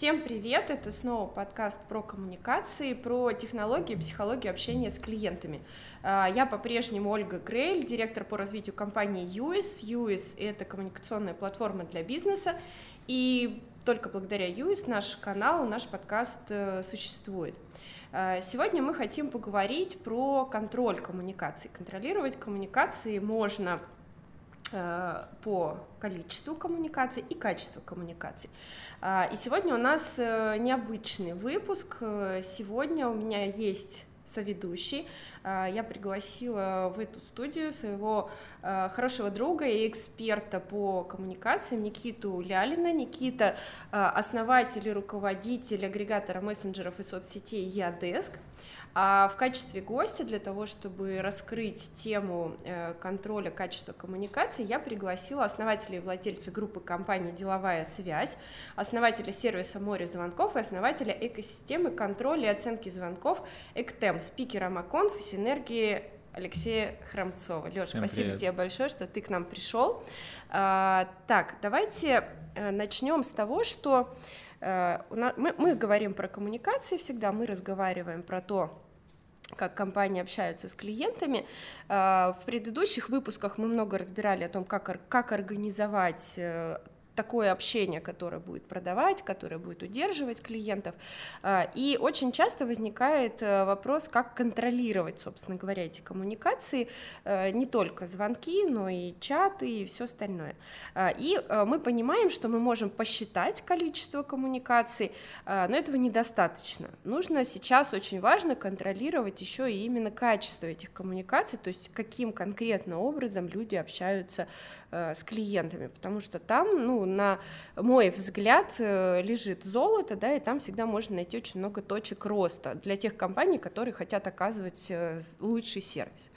Всем привет! Это снова подкаст про коммуникации, про технологии, психологию общения с клиентами. А, я по-прежнему Ольга Грейль, директор по развитию компании UIS. UIS — это коммуникационная платформа для бизнеса, и только благодаря UIS наш канал, наш подкаст э, существует. А, сегодня мы хотим поговорить про контроль коммуникаций. Контролировать коммуникации можно по количеству коммуникаций и качеству коммуникаций. А, и сегодня у нас э, необычный выпуск. Сегодня у меня есть соведущий. А, я пригласила в эту студию своего э, хорошего друга и эксперта по коммуникациям Никиту Лялина. Никита — основатель и руководитель агрегатора мессенджеров и соцсетей Ядеск. А в качестве гостя для того, чтобы раскрыть тему э, контроля качества коммуникации, я пригласила основателя и владельца группы компании «Деловая связь», основателя сервиса «Море звонков» и основателя экосистемы контроля и оценки звонков «Эктем», спикера Маконф и синергии Алексея Храмцова. Леша, спасибо привет. тебе большое, что ты к нам пришел. А, так, давайте э, начнем с того, что мы, мы говорим про коммуникации всегда, мы разговариваем про то, как компании общаются с клиентами. Э, в предыдущих выпусках мы много разбирали о том, как, как организовать э, такое общение, которое будет продавать, которое будет удерживать клиентов. А, и очень часто возникает э, вопрос, как контролировать, собственно говоря, эти коммуникации, э, не только звонки, но и чаты и все остальное. А, и э, мы понимаем, что мы можем посчитать количество коммуникаций, а, но этого недостаточно. Нужно сейчас очень важно контролировать еще и именно качество этих коммуникаций, то есть каким конкретно образом люди общаются с клиентами, потому что там, ну, на мой взгляд, э, лежит золото, да, и там всегда можно найти очень много точек роста для тех компаний, которые хотят оказывать э, лучший сервис.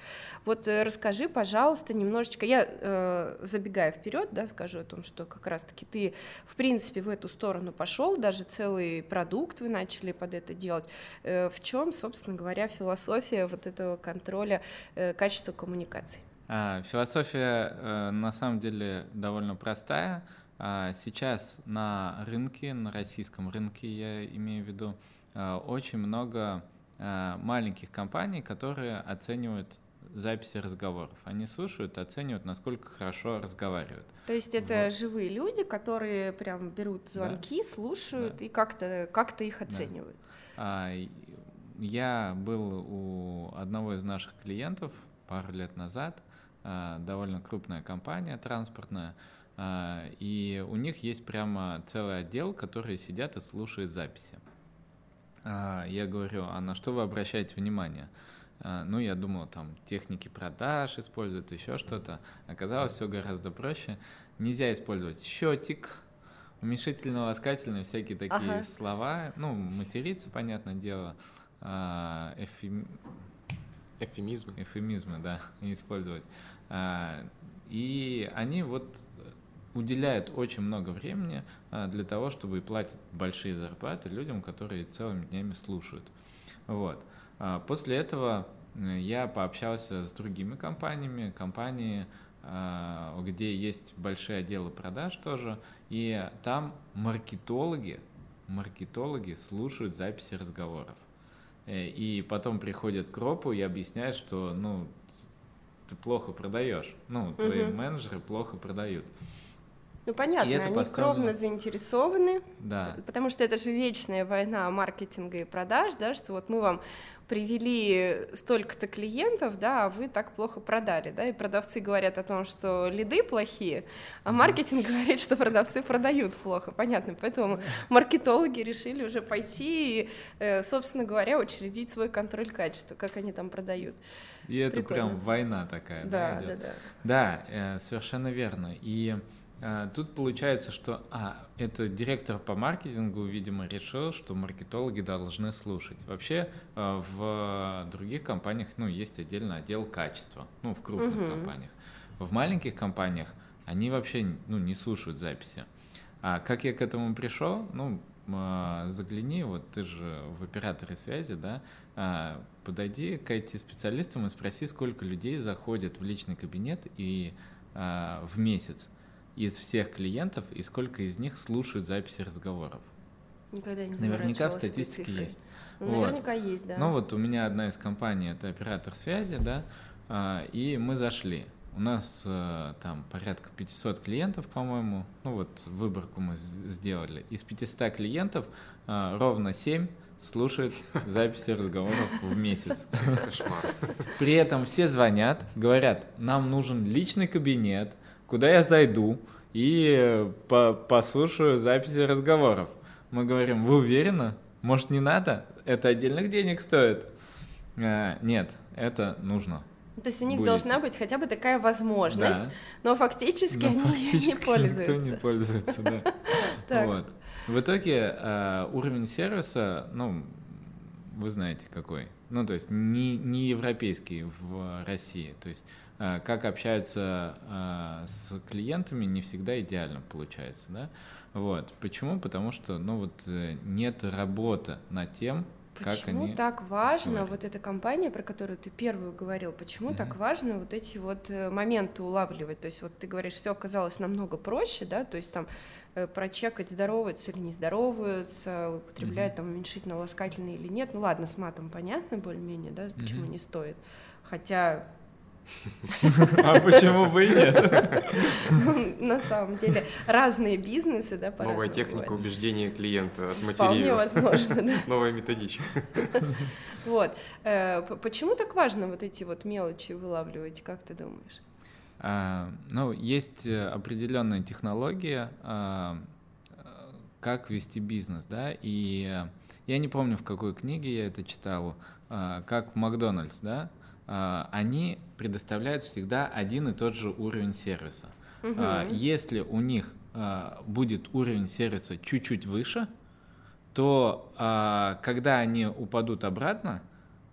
Вот э, расскажи, пожалуйста, немножечко, я э, забегая вперед, да, скажу о том, что как раз-таки ты, в принципе, в эту сторону пошел, даже целый продукт вы начали под это делать. Э, в чем, собственно говоря, философия вот этого контроля э, качества коммуникаций? А, философия на самом деле довольно простая. А, сейчас на рынке, на российском рынке, я имею в виду, а, очень много а, маленьких компаний, которые оценивают записи разговоров. Они слушают, оценивают, насколько хорошо разговаривают. То есть это вот. живые люди, которые прям берут звонки, да. слушают да. и как-то как их оценивают. Да. Я был у одного из наших клиентов пару лет назад, довольно крупная компания транспортная, и у них есть прямо целый отдел, который сидят и слушают записи. А, я говорю, а на что вы обращаете внимание? А, ну, я думал, там, техники продаж используют, еще что-то. Оказалось, все гораздо проще. Нельзя использовать счетик, уменьшительно-ласкательные, всякие такие ага. слова. Ну, материться, понятное дело. Эфем... Эфемизмы. Эфемизмы, да, использовать. И они вот уделяют очень много времени а, для того, чтобы платить большие зарплаты людям, которые целыми днями слушают. Вот. А, после этого я пообщался с другими компаниями, компании, а, где есть большие отделы продаж тоже, и там маркетологи, маркетологи слушают записи разговоров. Э, и потом приходят к ропу и объясняют, что ну, ты плохо продаешь, ну, твои угу. менеджеры плохо продают. Ну понятно, они поставлено... кровно заинтересованы, да. потому что это же вечная война маркетинга и продаж, да, что вот мы вам привели столько-то клиентов, да, а вы так плохо продали, да, и продавцы говорят о том, что лиды плохие, а маркетинг говорит, что продавцы продают плохо, понятно, поэтому маркетологи решили уже пойти и, э, собственно говоря, учредить свой контроль качества, как они там продают. И это Прикольно. прям война такая, да, да, да, да. Да, э, совершенно верно, и тут получается, что а, это директор по маркетингу, видимо, решил, что маркетологи должны слушать. Вообще а, в других компаниях ну, есть отдельный отдел качества, ну, в крупных угу. компаниях. В маленьких компаниях они вообще ну, не слушают записи. А как я к этому пришел? Ну, загляни, вот ты же в операторе связи, да, подойди к IT-специалистам и спроси, сколько людей заходят в личный кабинет и в месяц из всех клиентов и сколько из них слушают записи разговоров. Никогда не Наверняка в статистике есть. Ну, Вот. наверняка есть, да. Ну вот у меня одна из компаний это оператор связи, да, а, и мы зашли. У нас э, там порядка 500 клиентов, по-моему. Ну вот выборку мы сделали. Из 500 клиентов а, ровно 7 слушают записи разговоров в месяц. Кошмар. При этом все звонят, говорят, нам нужен личный кабинет, куда я зайду и э, по- послушаю записи разговоров. Мы говорим, вы уверены? Может, не надо? Это отдельных денег стоит? А, нет, это нужно. То есть у них будете. должна быть хотя бы такая возможность, Да. но фактически Но они фактически не Никто пользуются. не пользуется, да. Вот. В итоге э, уровень сервиса, ну, вы знаете какой. Ну, то есть не, не европейский в России. То есть как общаются э, с клиентами не всегда идеально получается, да. Вот. Почему? Потому что, ну, вот э, нет работы над тем, как Почему они... так важно, говорят. вот эта компания, про которую ты первую говорил, почему так Мгм. важно вот эти вот э, моменты улавливать? То есть вот ты говоришь, все оказалось намного проще, да, то есть там э, прочекать, здороваются или не здороваются, употребляют там уменьшительно-ласкательные или нет. Ну ладно, с матом понятно более-менее, да, почему Мгм. не стоит. Хотя А почему бы и нет? ну, на самом деле разные бизнесы, да, по Новая техника убеждения клиента от Вполне матерей. возможно, да. Новая методичка. Вот. Э, Почему так важно вот эти вот мелочи вылавливать, как ты думаешь? А, ну, есть э, определенная технология, а, э, как вести бизнес, да, и я не помню, в какой книге я это читал, а, как Макдональдс, да, они предоставляют всегда один и тот же уровень сервиса. А, Мгм. Если у них а, будет уровень сервиса чуть-чуть выше, то а, когда они упадут обратно,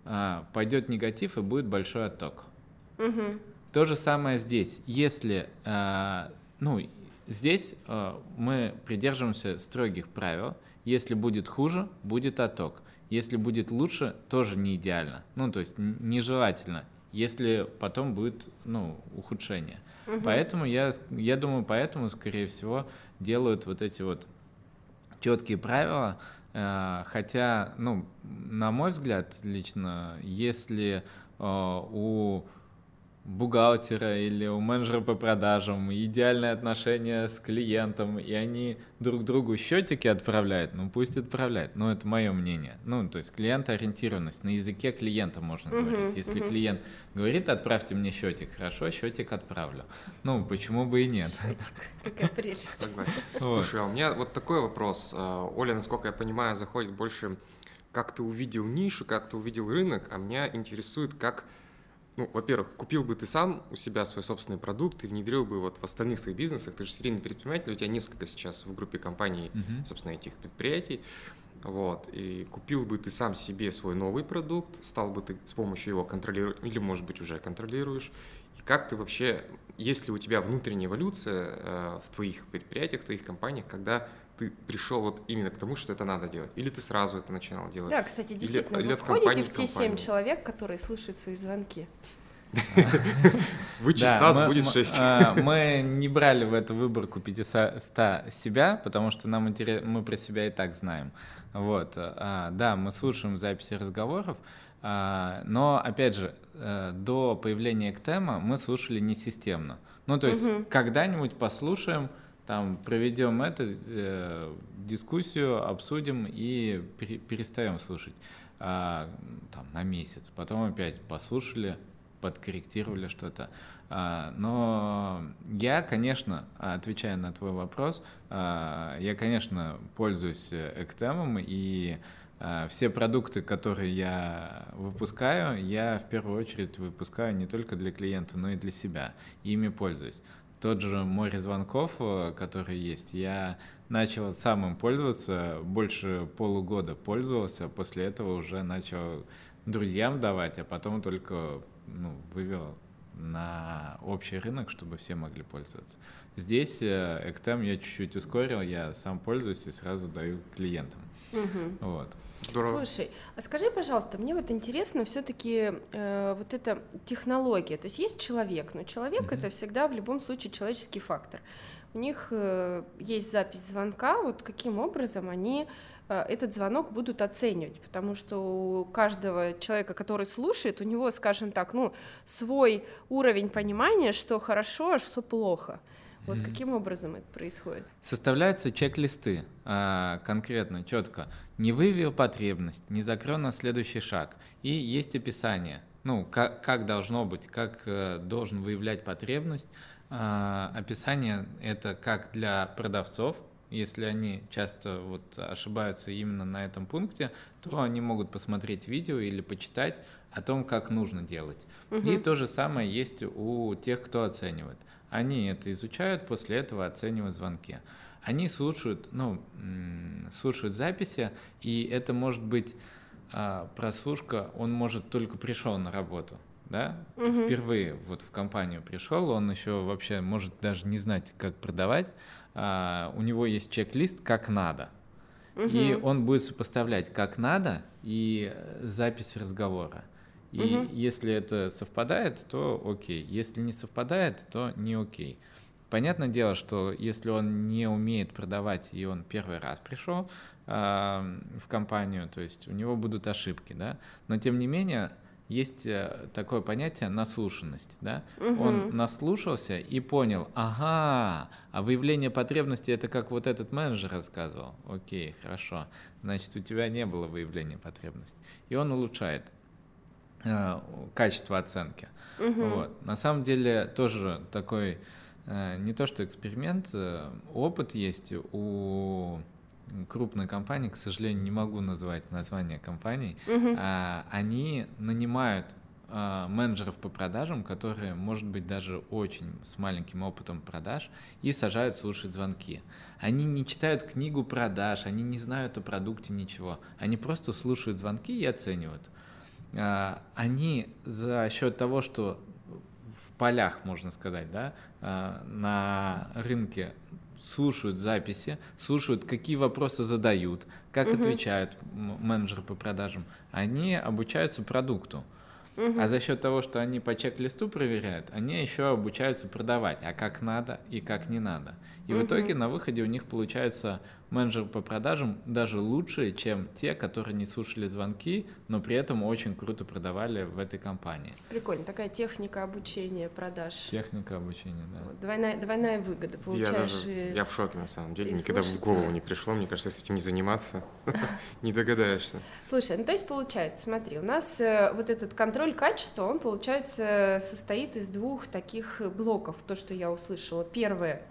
а, пойдет негатив и будет большой отток. Мгм. То же самое здесь. Если, а, ну, здесь а, мы придерживаемся строгих правил. Если будет хуже, будет отток. Если будет лучше, тоже не идеально. Ну, то есть нежелательно. Если потом будет, ну, ухудшение. Мгм. Поэтому я, я думаю, поэтому, скорее всего, делают вот эти вот четкие правила. Э, Хотя, ну, на мой взгляд, лично, если э, у бухгалтера или у менеджера по продажам идеальные отношения с клиентом, и они друг другу счетики отправляют, ну пусть отправляют. Ну, это мое мнение. Ну, то есть клиентоориентированность. На языке клиента можно Мгм, говорить. Если мгм. клиент говорит, отправьте мне счетик, хорошо, счетик отправлю. Ну, почему бы и нет. Счетик. Какая прелесть. Слушай, а у меня вот такой вопрос. А, Оля, насколько я понимаю, заходит больше, как ты увидел нишу, как ты увидел рынок, а меня интересует, как, ну, во-первых, купил бы ты сам у себя свой собственный продукт и внедрил бы вот в остальных своих бизнесах, ты же серийный предприниматель, у тебя несколько сейчас в группе компаний, Мгм. собственно, этих предприятий, вот, и купил бы ты сам себе свой новый продукт, стал бы ты с помощью его контролировать, или, может быть, уже контролируешь, и как ты вообще, есть ли у тебя внутренняя эволюция э, в твоих предприятиях, в твоих компаниях, когда ты пришел вот именно к тому, что это надо делать? Или ты сразу это начинал делать? Да, кстати, действительно, или вы от входите компании в к те семь человек, которые слышат свои звонки. Вычесть Да, нас будет мы- 6. а, Мы не брали в эту выборку 500 себя, потому что нам интерес, мы про себя и так знаем. Вот, а, да, мы слушаем записи разговоров, а, но, опять же, э, до появления Эктема мы слушали не системно. Ну, то есть когда-нибудь послушаем, там, проведем эту э, дискуссию, обсудим и пере- перестаем слушать а, там, на месяц. Потом опять послушали, подкорректировали что-то. А, Но я, конечно, отвечая на твой вопрос, а, я, конечно, пользуюсь э, Эктемом, и а, все продукты, которые я выпускаю, я в первую очередь выпускаю не только для клиента, но и для себя. Ими пользуюсь. Тот же море звонков, э, который есть, я начал сам им пользоваться, больше полугода пользовался, после этого уже начал друзьям давать, а потом только ну, вывел на общий рынок, чтобы все могли пользоваться. Здесь э, Эктем я чуть-чуть ускорил, я сам пользуюсь и сразу даю клиентам. Мгм. Вот. Здорово. Слушай, а скажи, пожалуйста, мне вот интересно все-таки вот эта технология. То есть есть человек, но человек Мгм. это всегда в любом случае человеческий фактор. У них э, есть запись звонка, вот каким образом они э, этот звонок будут оценивать, потому что у каждого человека, который слушает, у него, скажем так, ну, свой уровень понимания, что хорошо, а что плохо. Вот mm-hmm. каким образом это происходит? Составляются чек-листы а, конкретно, четко. Не выявил потребность, не закрыл на следующий шаг. И есть описание, ну, как, как должно быть, как э, должен выявлять потребность. А, описание это как для продавцов, если они часто вот ошибаются именно на этом пункте, то они могут посмотреть видео или почитать о том, как нужно делать. Угу. И то же самое есть у тех, кто оценивает. Они это изучают, после этого оценивают звонки. Они слушают, ну, слушают записи, и это может быть а, прослушка, он может только пришел на работу, да, угу. впервые вот в компанию пришел, он еще вообще может даже не знать, как продавать, а, у него есть чек-лист, как надо, угу. и он будет сопоставлять, как надо, и запись разговора. И угу. если это совпадает, то окей. Если не совпадает, то не окей. Понятное дело, что если он не умеет продавать, и он первый раз пришел э, в компанию, то есть у него будут ошибки, да. Но тем не менее, есть э, такое понятие наслушанность, да? Угу. Он наслушался и понял, ага, а выявление потребности это как вот этот менеджер рассказывал. Окей, хорошо, значит у тебя не было выявления потребности, и он улучшает. Э, качество оценки. Угу. Вот. На самом деле тоже такой э, не то что эксперимент, э, опыт есть у крупной компании, к сожалению, не могу назвать название компаний, угу. они нанимают менеджеров по продажам, которые, может быть, даже очень с маленьким опытом продаж, и сажают слушать звонки. Они не читают книгу продаж, они не знают о продукте ничего. Они просто слушают звонки и оценивают. А, они за счет того, что в полях, можно сказать, да, а, на рынке слушают записи, слушают, какие вопросы задают, как угу. отвечают менеджеры по продажам, они обучаются продукту. Угу. А за счет того, что они по чек-листу проверяют, они еще обучаются продавать, а как надо и как не надо. И угу. в итоге на выходе у них получается менеджер по продажам даже лучше, чем те, которые не слушали звонки, но при этом очень круто продавали в этой компании. Прикольно, такая техника обучения продаж. Техника обучения, да. Вот, двойная, двойная выгода, получаешь. Я, даже, и... я в шоке, на самом деле, никогда слушаться. в голову не пришло, мне кажется, с этим не заниматься, не догадаешься. Слушай, ну то есть получается, смотри, у нас э, вот этот контроль качества, он, получается, состоит из двух таких блоков, то, что я услышала. Первое —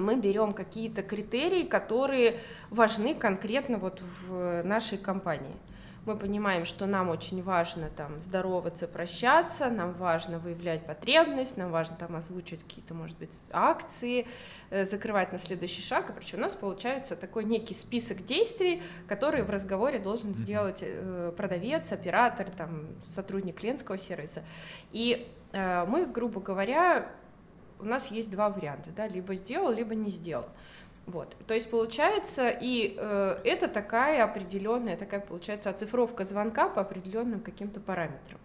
мы берем какие-то критерии, которые важны конкретно вот в нашей компании. Мы понимаем, что нам очень важно там здороваться, прощаться, нам важно выявлять потребность, нам важно там озвучивать какие-то, может быть, акции, э, закрывать на следующий шаг. И причем у нас получается такой некий список действий, которые в разговоре должен сделать э, продавец, оператор, там, сотрудник клиентского сервиса. И э, мы, грубо говоря, у нас есть два варианта, да, либо сделал, либо не сделал. Вот, то есть получается, и э, это такая определенная, такая получается оцифровка звонка по определенным каким-то параметрам.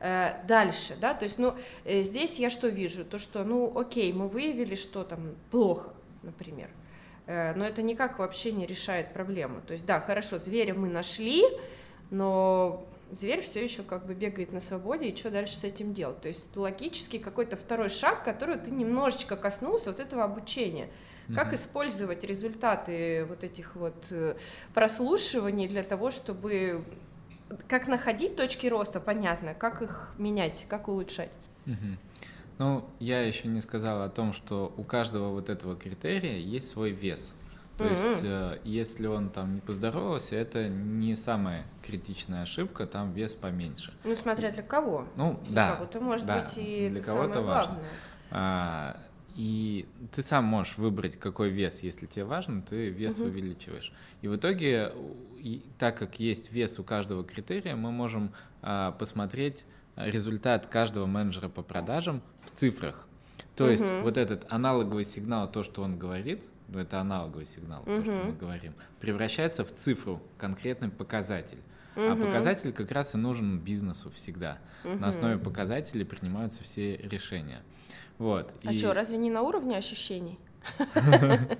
Э, дальше, да, то есть, ну, э, здесь я что вижу, то, что, ну, окей, мы выявили, что там плохо, например, э, но это никак вообще не решает проблему. То есть, да, хорошо, зверя мы нашли, но зверь все еще как бы бегает на свободе, и что дальше с этим делать? То есть логический какой-то второй шаг, который ты немножечко коснулся вот этого обучения. Как mm-hmm. использовать результаты вот этих вот э, прослушиваний для того, чтобы как находить точки роста, понятно, как их менять, как улучшать. Mm-hmm. Ну, я еще не сказала о том, что у каждого вот этого критерия есть свой вес. То mm-hmm. есть, э, если он там не поздоровался, это не самая критичная ошибка, там вес поменьше. Ну, смотря для кого. Ну, для да. Кого-то, может да, быть, и для это кого-то важно. главное. А, и ты сам можешь выбрать, какой вес, если тебе важно, ты вес угу. увеличиваешь. И в итоге, и, так как есть вес у каждого критерия, мы можем а, посмотреть результат каждого менеджера по продажам в цифрах. То угу. есть вот этот аналоговый сигнал, то, что он говорит, ну, это аналоговый сигнал, угу. то, что мы говорим, превращается в цифру, конкретный показатель. Угу. А показатель как раз и нужен бизнесу всегда. Угу. На основе показателей принимаются все решения. Вот. А и... что, разве не на уровне ощущений?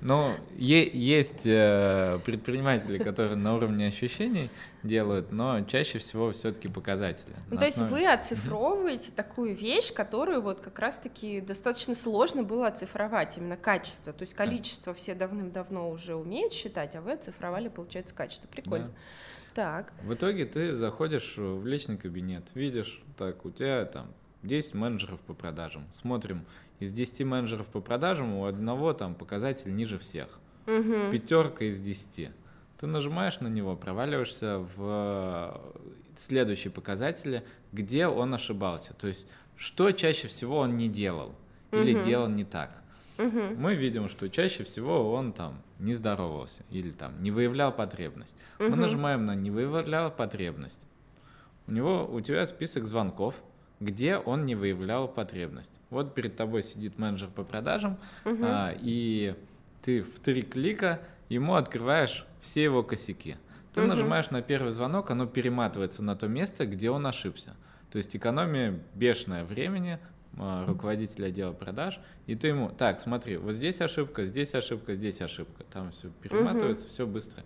Ну, есть э, предприниматели, которые на уровне ощущений делают, но чаще всего все-таки показатели. Ну, то есть вы оцифровываете такую вещь, которую вот как раз-таки достаточно сложно было оцифровать, именно качество. То есть количество все давным-давно уже умеют считать, а вы оцифровали, получается, качество. Прикольно. Так. В итоге ты заходишь в личный кабинет, видишь, так, у тебя там 10 менеджеров по продажам. Смотрим, из 10 менеджеров по продажам у одного там показатель ниже всех. Угу. Пятерка из 10. Ты нажимаешь на него, проваливаешься в следующие показатели, где он ошибался. То есть, что чаще всего он не делал или угу. делал не так. Угу. Мы видим, что чаще всего он там не здоровался или там не выявлял потребность. Угу. Мы нажимаем на не выявлял потребность. У него, у тебя список звонков, где он не выявлял потребность. Вот перед тобой сидит менеджер по продажам, угу. а, и ты в три клика ему открываешь все его косяки. Ты угу. нажимаешь на первый звонок, оно перематывается на то место, где он ошибся. То есть экономия бешеное времени а, руководителя отдела продаж, и ты ему, так, смотри, вот здесь ошибка, здесь ошибка, здесь ошибка, там все перематывается, угу. все быстро.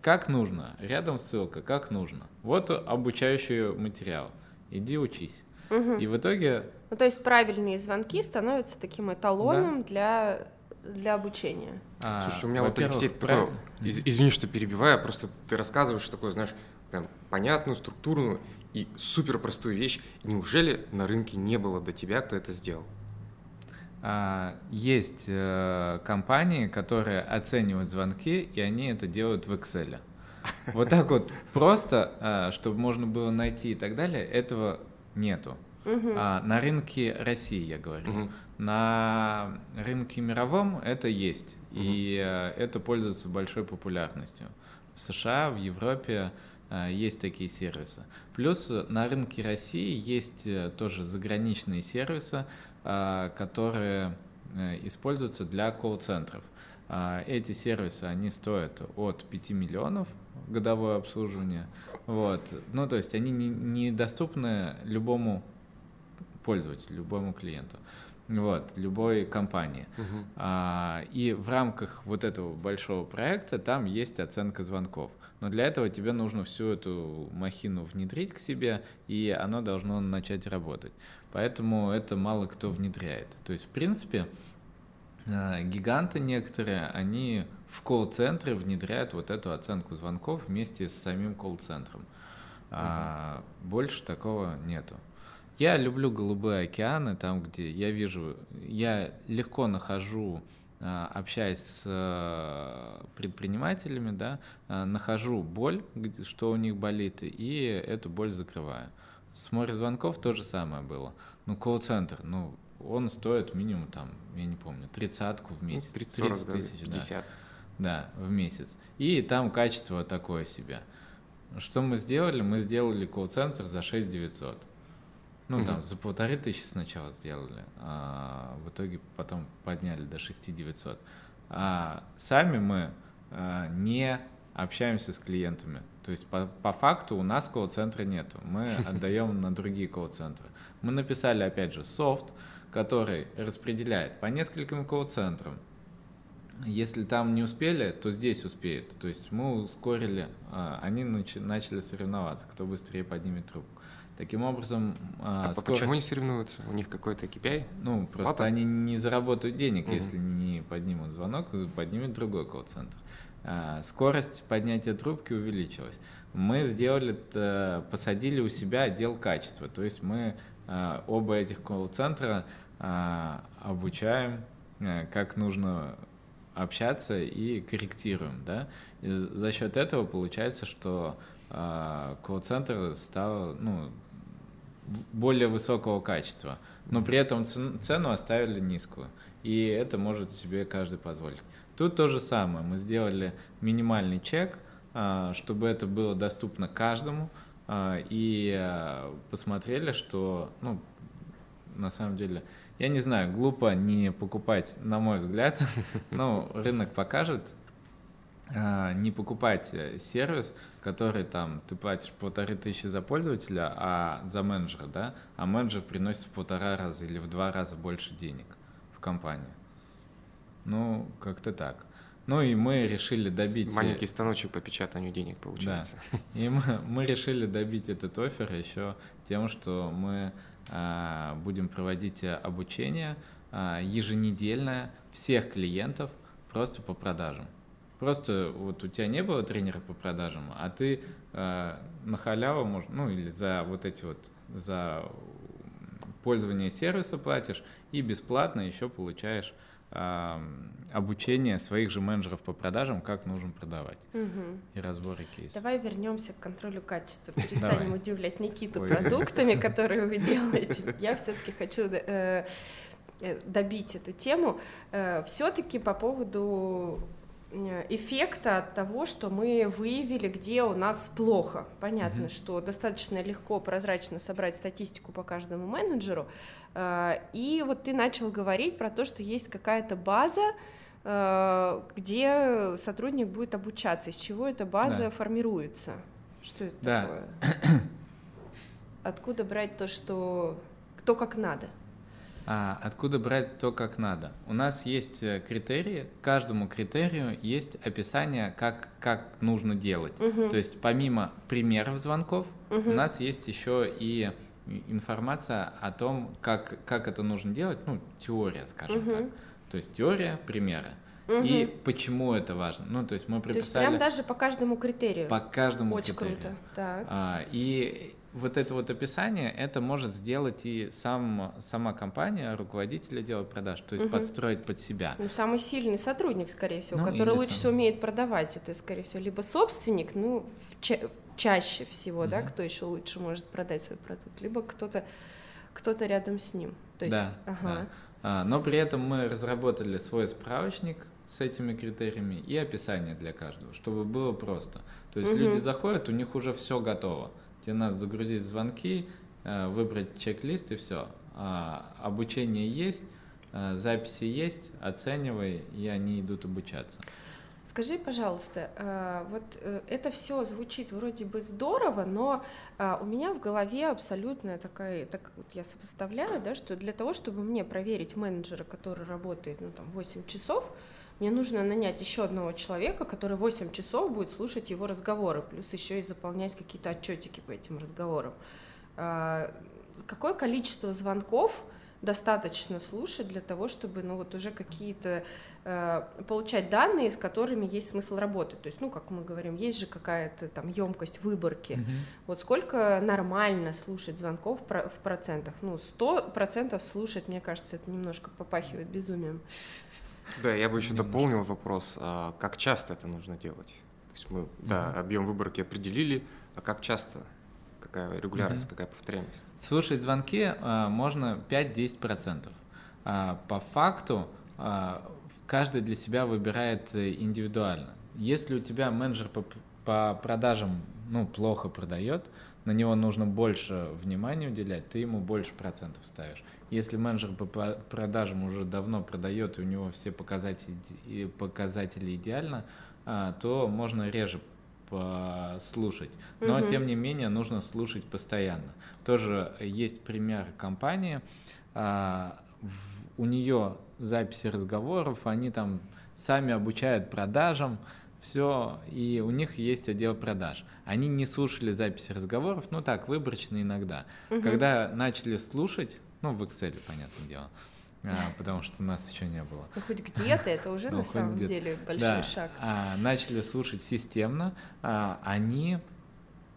Как нужно? Рядом ссылка, как нужно. Вот обучающий материал. Иди учись. Угу. И в итоге... Ну, то есть правильные звонки становятся таким эталоном да. для, для обучения. А, Слушай, у меня вот, Алексей, такое, из, извини, что перебиваю, просто ты рассказываешь такое, знаешь, прям понятную, структурную и супер простую вещь. Неужели на рынке не было до тебя, кто это сделал? А, есть э, компании, которые оценивают звонки, и они это делают в Excel. Вот так вот просто, э, чтобы можно было найти и так далее, этого нету. Угу. А, на рынке России, я говорю. Угу. На рынке мировом это есть. Угу. И а, это пользуется большой популярностью. В США, в Европе а, есть такие сервисы. Плюс на рынке России есть тоже заграничные сервисы, а, которые используются для колл-центров. А, эти сервисы, они стоят от 5 миллионов годовое обслуживание. Вот. Ну, то есть они недоступны не, любому пользователю, любому клиенту. Вот, любой компании. Uh-huh. А, и в рамках вот этого большого проекта там есть оценка звонков. Но для этого тебе нужно всю эту махину внедрить к себе, и оно должно начать работать. Поэтому это мало кто внедряет. То есть, в принципе, а, гиганты некоторые, они в колл-центре внедряют вот эту оценку звонков вместе с самим колл-центром. А угу. больше такого нету. Я люблю голубые океаны, там, где я вижу, я легко нахожу, а, общаясь с а, предпринимателями, да, нахожу боль, что у них болит, и эту боль закрываю. С море звонков то же самое было. Ну, колл-центр, ну, он стоит минимум там, я не помню, тридцатку в ну, месяц. 30, 30 тысяч, да, 50. Да. да, в месяц. И там качество такое себе. Что мы сделали? Мы сделали колл-центр за 6 900. Ну, там, за полторы тысячи сначала сделали, а в итоге потом подняли до 6 900. А сами мы а, не общаемся с клиентами. То есть по, по факту у нас колл-центра нету. Мы отдаем на другие колл-центры. Мы написали, опять же, софт, который распределяет по нескольким колл-центрам. Если там не успели, то здесь успеют. То есть мы ускорили, а, они начали соревноваться, кто быстрее поднимет трубку. Таким образом, а, а скорость... почему они соревнуются? У них какой-то KPI? Ну, просто Плата? они не заработают денег, угу. если не поднимут звонок, поднимет другой колл-центр. А, скорость поднятия трубки увеличилась. Мы сделали, посадили у себя отдел качества, то есть мы оба этих колл-центра а, обучаем, э, как нужно общаться и корректируем, да. И за счет этого получается, что э, колл-центр стал, ну, более высокого качества, но при этом цену оставили низкую, и это может себе каждый позволить. Тут то же самое, мы сделали минимальный чек, э, чтобы это было доступно каждому, э, и э, посмотрели, что, ну, на самом деле, я не знаю, глупо не покупать, на мой взгляд, но рынок покажет, а, не покупать э, сервис, который там ты платишь полторы тысячи за пользователя, а за менеджера, да, а менеджер приносит в полтора раза или в два раза больше денег в компанию. Ну, как-то так. Ну и мы решили добить... Маленький станочек по печатанию денег получается. Да. И мы, мы решили добить этот офер еще тем, что мы а, будем проводить обучение а, еженедельное всех клиентов просто по продажам. Просто вот у тебя не было тренера по продажам, а ты э, на халяву, может, ну или за вот эти вот, за пользование сервиса платишь и бесплатно еще получаешь э, обучение своих же менеджеров по продажам, как нужно продавать Мгм. и разборы кейсов. Давай вернемся к контролю качества. Перестанем Давай. удивлять Никиту Ой. продуктами, которые вы делаете. Я все-таки хочу э, э, добить эту тему. Все-таки по поводу э, эффекта от того, что мы выявили, где у нас плохо. Понятно, Мгм. что достаточно легко, прозрачно собрать статистику по каждому менеджеру. Э, И вот ты начал говорить про то, что есть какая-то база, э, где сотрудник будет обучаться, из чего эта база Да. формируется. Что это Да. такое? Откуда брать то, что кто как надо? А откуда брать то, как надо? У нас есть э, критерии, каждому критерию есть описание, как, как нужно делать. Мгм. То есть помимо примеров звонков, Мгм. у нас есть еще и информация о том, как, как это нужно делать, ну, теория, скажем Мгм. так. То есть теория, примеры. И почему это важно. Ну, то есть мы То есть прям даже по каждому критерию. по каждому Очень критерию. круто. Так. А, и вот это вот описание, это может сделать и сам, сама компания, руководитель отдела продаж, то есть Мгм. подстроить под себя. Ну, самый сильный сотрудник, скорее всего, Ну, который лучше сам. всего умеет продавать. Это, скорее всего, либо собственник, ну, ча- чаще всего, да, Мгм. кто еще лучше может продать свой продукт, либо кто-то кто-то рядом с ним. То есть, Да, ага. да. А, но при этом мы разработали свой справочник с этими критериями и описание для каждого, чтобы было просто. То есть Мгм. люди заходят, у них уже все готово. Тебе надо загрузить звонки, э, выбрать чек-лист и все. обучение есть, э, записи есть, оценивай, и они идут обучаться. Скажи, пожалуйста, э, вот это все звучит вроде бы здорово, но а, у меня в голове абсолютно такая, так вот я сопоставляю, да, что для того, чтобы мне проверить менеджера, который работает, ну там 8 часов, мне нужно нанять еще одного человека, который 8 часов будет слушать его разговоры, плюс еще и заполнять какие-то отчетики по этим разговорам. А, Какое количество звонков достаточно слушать для того, чтобы, ну, вот уже какие-то э, получать данные, с которыми есть смысл работать. То есть, ну, как мы говорим, есть же какая-то там емкость выборки. Вот сколько нормально слушать звонков в про- в процентах? Ну, сто процентов слушать, мне кажется, это немножко попахивает безумием. Да, я бы еще Немножко. дополнил вопрос, а как часто это нужно делать? То есть мы, да, Мгм. объем выборки определили, а как часто? Какая регулярность, Мгм. какая повторяемость? Слушать звонки а, можно 5-10%. А, по факту а, каждый для себя выбирает э, индивидуально. Если у тебя менеджер по, по продажам ну, плохо продает, на него нужно больше внимания уделять, ты ему больше процентов ставишь. Если менеджер по продажам уже давно продает, и у него все показатели, показатели идеально, а, то можно реже послушать. Но, Мгм. тем не менее, нужно слушать постоянно. Тоже есть пример компании. а, У нее записи разговоров, они там сами обучают продажам, все, и у них есть отдел продаж. Они не слушали записи разговоров, ну так, выборочно иногда. Мгм. Когда начали слушать, ну, в Excel, понятное дело, а, потому что у нас еще не было. Ну, хоть где-то это уже Ну, на хоть самом деле большой Да, шаг. а, начали слушать системно, а, они,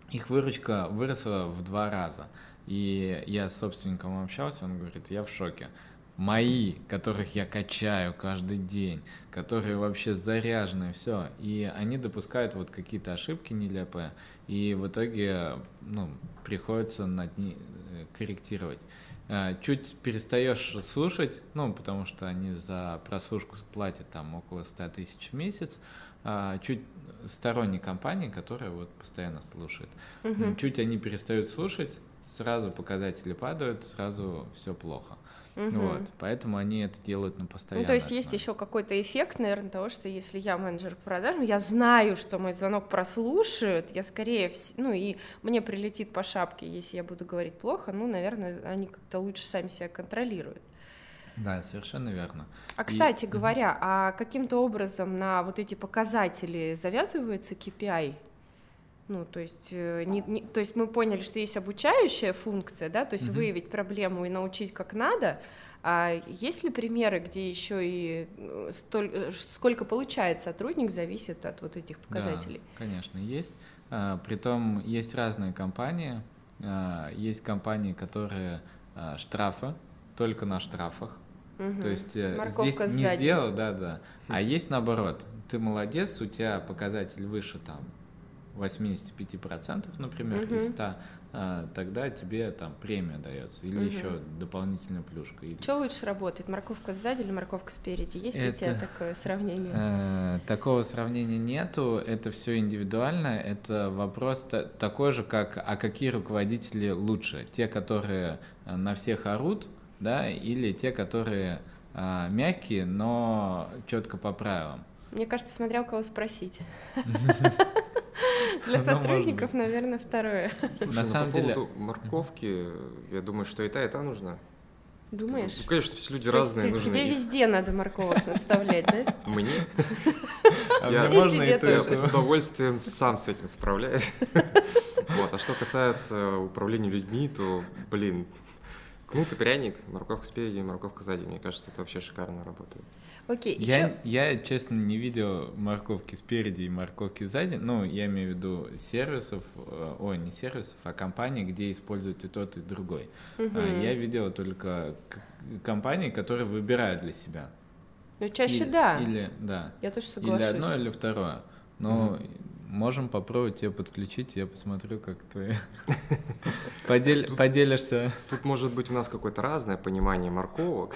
их выручка выросла в два раза. И я с собственником общался, он говорит, я в шоке. Мои, которых я качаю каждый день, которые вообще заряжены, все. И они допускают вот какие-то ошибки нелепые, и в итоге ну, приходится над ней э, корректировать. А, Чуть перестаешь слушать, ну, потому что они за прослушку платят там около 100 тысяч в месяц, а, чуть сторонние компании, которые вот постоянно слушают. Мгм. Чуть они перестают слушать, сразу показатели падают, сразу все плохо. Мгм. Вот, поэтому они это делают на Ну, постоянной то есть есть еще какой-то эффект, наверное, того, что если я менеджер по продажам, я знаю, что мой звонок прослушают, я скорее, вс- ну и мне прилетит по шапке, если я буду говорить плохо, ну, наверное, они как-то лучше сами себя контролируют. Да, совершенно верно. А кстати и... говоря, а каким-то образом на вот эти показатели завязывается KPI? Ну, то есть, э, не, не, то есть мы поняли, что есть обучающая функция, да, то есть угу. выявить проблему и научить как надо. А есть ли примеры, где еще и э, столь, э, сколько получает сотрудник, зависит от вот этих показателей? Да, конечно, есть. А, притом есть разные компании. А, есть компании, которые а, штрафы, только на штрафах. Угу. То есть Морковка здесь сзади. не сделал, да, да. А есть наоборот. Ты молодец, у тебя показатель выше там 85%, например, угу. из 100, а, тогда тебе там премия дается или угу. еще дополнительная плюшка. Или... Что лучше работает, морковка сзади или морковка спереди? Есть это, у тебя такое сравнение? Э, такого сравнения нету, это все индивидуально, это вопрос такой же, как а какие руководители лучше? Те, которые э, на всех орут, да, или те, которые а, мягкие, но четко по правилам? Мне кажется, смотря у кого спросить. Для сотрудников, наверное, второе. На самом деле... морковки, я думаю, что и та, и та нужна. Думаешь? Ну, конечно, все люди разные. Тебе везде надо морковок вставлять, да? Мне? А я, можно и то, с удовольствием сам с этим справляюсь. Вот. А что касается управления людьми, то, блин, кнут и пряник, морковка спереди, морковка сзади. Мне кажется, это вообще шикарно работает. Окей, я, еще... я, честно, не видел морковки спереди и морковки сзади. Ну, я имею в виду сервисов, э, ой, не сервисов, а компаний, где используют и тот, и другой. Угу. Я видел только компании, которые выбирают для себя. Ну, чаще или, да. Или, да. Я тоже соглашусь. Или одно, или второе. Но угу. можем попробовать тебя подключить, я посмотрю, как ты поделишься. Тут может быть у нас какое-то разное понимание морковок.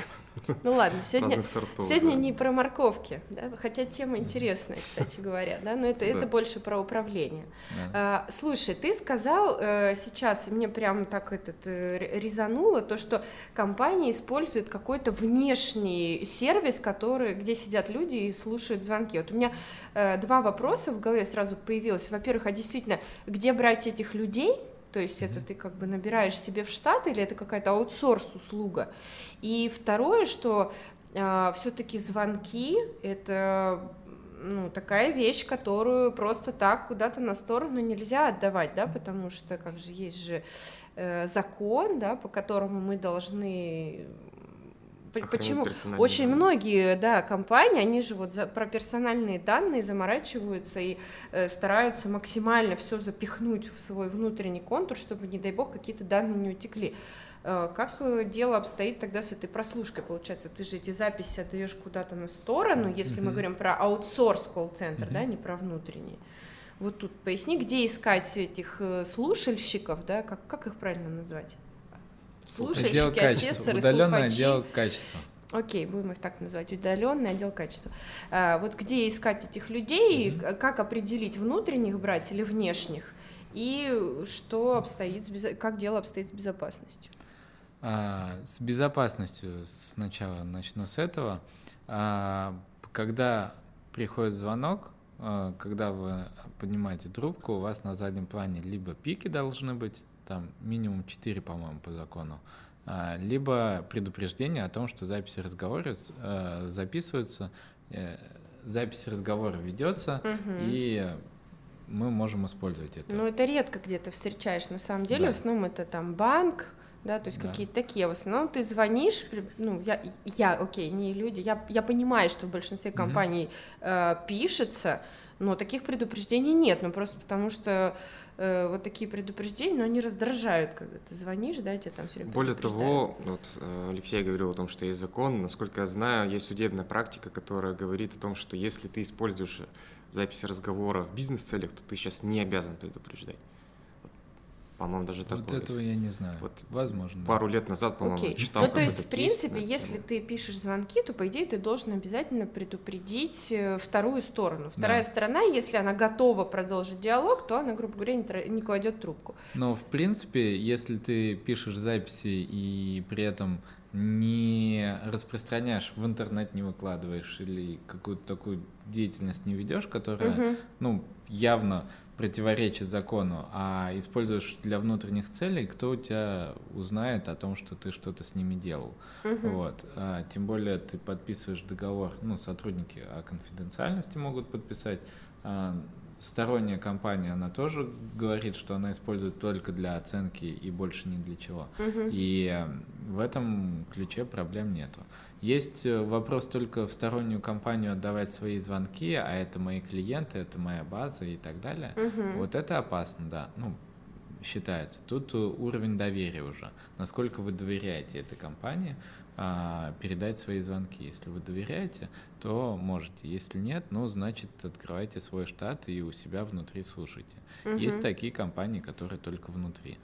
Ну ладно, сегодня, сортов, сегодня да. не про морковки, да? хотя тема интересная, кстати говоря, да, но это, да. это больше про управление. Да. А, слушай, ты сказал э, сейчас, мне прям так этот э, резануло, то, что компания использует какой-то внешний сервис, который, где сидят люди и слушают звонки. Вот у меня э, два вопроса в голове сразу появилось. Во-первых, а действительно, где брать этих людей, то есть это ты как бы набираешь себе в штат или это какая-то аутсорс-услуга. И второе, что э, а, все-таки звонки это ну, такая вещь, которую просто так куда-то на сторону нельзя отдавать, да, потому что как же есть же э, закон, да, по которому мы должны Почему? Очень данные. многие, да, компании, они же вот за, про персональные данные заморачиваются и э, стараются максимально все запихнуть в свой внутренний контур, чтобы, не дай бог, какие-то данные не утекли. Э, как э, дело обстоит тогда с этой прослушкой? Получается, ты же эти записи отдаешь куда-то на сторону, если mm-hmm. мы говорим про аутсорс колл-центр, mm-hmm. да, не про внутренний. Вот тут поясни, где искать этих э, слушальщиков, да, как, как их правильно назвать? Слушальщики, отдел удаленный слухачи. отдел качества. Окей, будем их так называть, удаленный отдел качества. А, вот где искать этих людей, mm-hmm. как определить внутренних брать или внешних, и что обстоит с как дело обстоит с безопасностью? А, с безопасностью сначала начну с этого. А, когда приходит звонок, а, когда вы поднимаете трубку, у вас на заднем плане либо пики должны быть, там минимум 4, по-моему, по закону, а, либо предупреждение о том, что записи разговора э, записываются, э, запись разговора ведется, угу. и мы можем использовать это. Ну, это редко где-то встречаешь. На самом деле, да. в основном это там банк, да, то есть да. какие-то такие. В основном ты звонишь, ну, я, я окей, не люди, я, я понимаю, что в большинстве компаний угу. э, пишется, но таких предупреждений нет, ну, просто потому что э, вот такие предупреждения, но они раздражают, когда ты звонишь, да, тебе там все время Более того, вот э, Алексей говорил о том, что есть закон, насколько я знаю, есть судебная практика, которая говорит о том, что если ты используешь записи разговора в бизнес-целях, то ты сейчас не обязан предупреждать по-моему, даже такое. Вот этого я не знаю. Вот Возможно. Пару лет назад, по-моему, okay. читал. Ну, то есть, в принципе, кейс, если ты пишешь звонки, то, по идее, ты должен обязательно предупредить э, вторую сторону. Вторая да. сторона, если она готова продолжить диалог, то она, грубо говоря, не, не кладет трубку. Но, в принципе, если ты пишешь записи и при этом не распространяешь в интернет, не выкладываешь или какую-то такую деятельность не ведешь, которая, угу. ну, явно противоречит закону, а используешь для внутренних целей, кто у тебя узнает о том, что ты что-то с ними делал. Мгм. Вот. А, тем более ты подписываешь договор, ну, сотрудники о конфиденциальности могут подписать. А, сторонняя компания, она тоже говорит, что она использует только для оценки и больше ни для чего. Мгм. И в этом ключе проблем нету. Есть э, вопрос только в стороннюю компанию отдавать свои звонки, а это мои клиенты, это моя база и так далее. Мгм. Вот это опасно, да. Ну, считается. Тут э, уровень доверия уже. Насколько вы доверяете этой компании, а, передать свои звонки. Если вы доверяете, то можете. Если нет, ну, значит, открывайте свой штат и у себя внутри слушайте. Есть Мгм. такие компании, которые только внутри.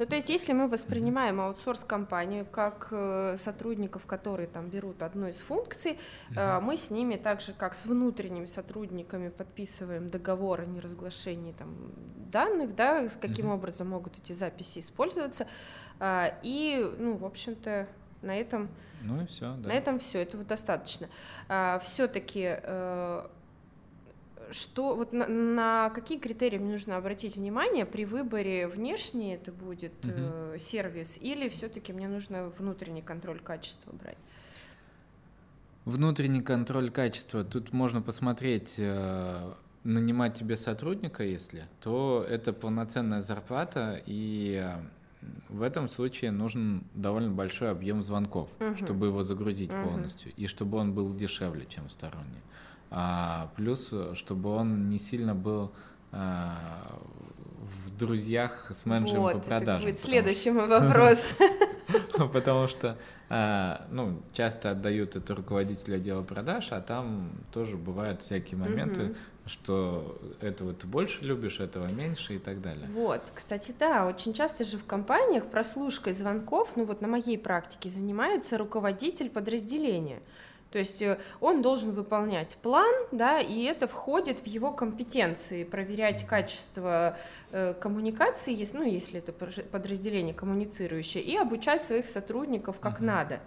Ну, то есть, если мы воспринимаем аутсорс-компанию как э, сотрудников, которые там берут одну из функций, э, мы с ними так же, как с внутренними сотрудниками, подписываем договор о неразглашении там, данных, да, с каким Мгм. образом могут эти записи использоваться. А, И, ну, в общем-то, на этом Ну и все, да. на этом все, этого достаточно. Все-таки что вот на, на какие критерии мне нужно обратить внимание при выборе внешний это будет э, сервис или все-таки мне нужно внутренний контроль качества брать? Внутренний контроль качества. Тут можно посмотреть, э, нанимать тебе сотрудника, если, то это полноценная зарплата, и э, в этом случае нужен довольно большой объем звонков, Мгм. чтобы его загрузить Мгм. полностью, и чтобы он был дешевле, чем сторонний. А, плюс, э, чтобы он не сильно был э, в друзьях с менеджером вот, по это продажам. будет потому следующий мой вопрос. Потому что а, ну, часто отдают это руководителю отдела продаж, а там тоже бывают всякие моменты, что этого ты больше любишь, этого меньше и так далее. Вот, кстати, да, очень часто же в компаниях прослушкой звонков, ну вот на моей практике занимается руководитель подразделения. То есть э, он должен выполнять план, да, и это входит в его компетенции, проверять качество э, коммуникации, ес- ну, если это подразделение коммуницирующее, и обучать своих сотрудников как Мгм. надо.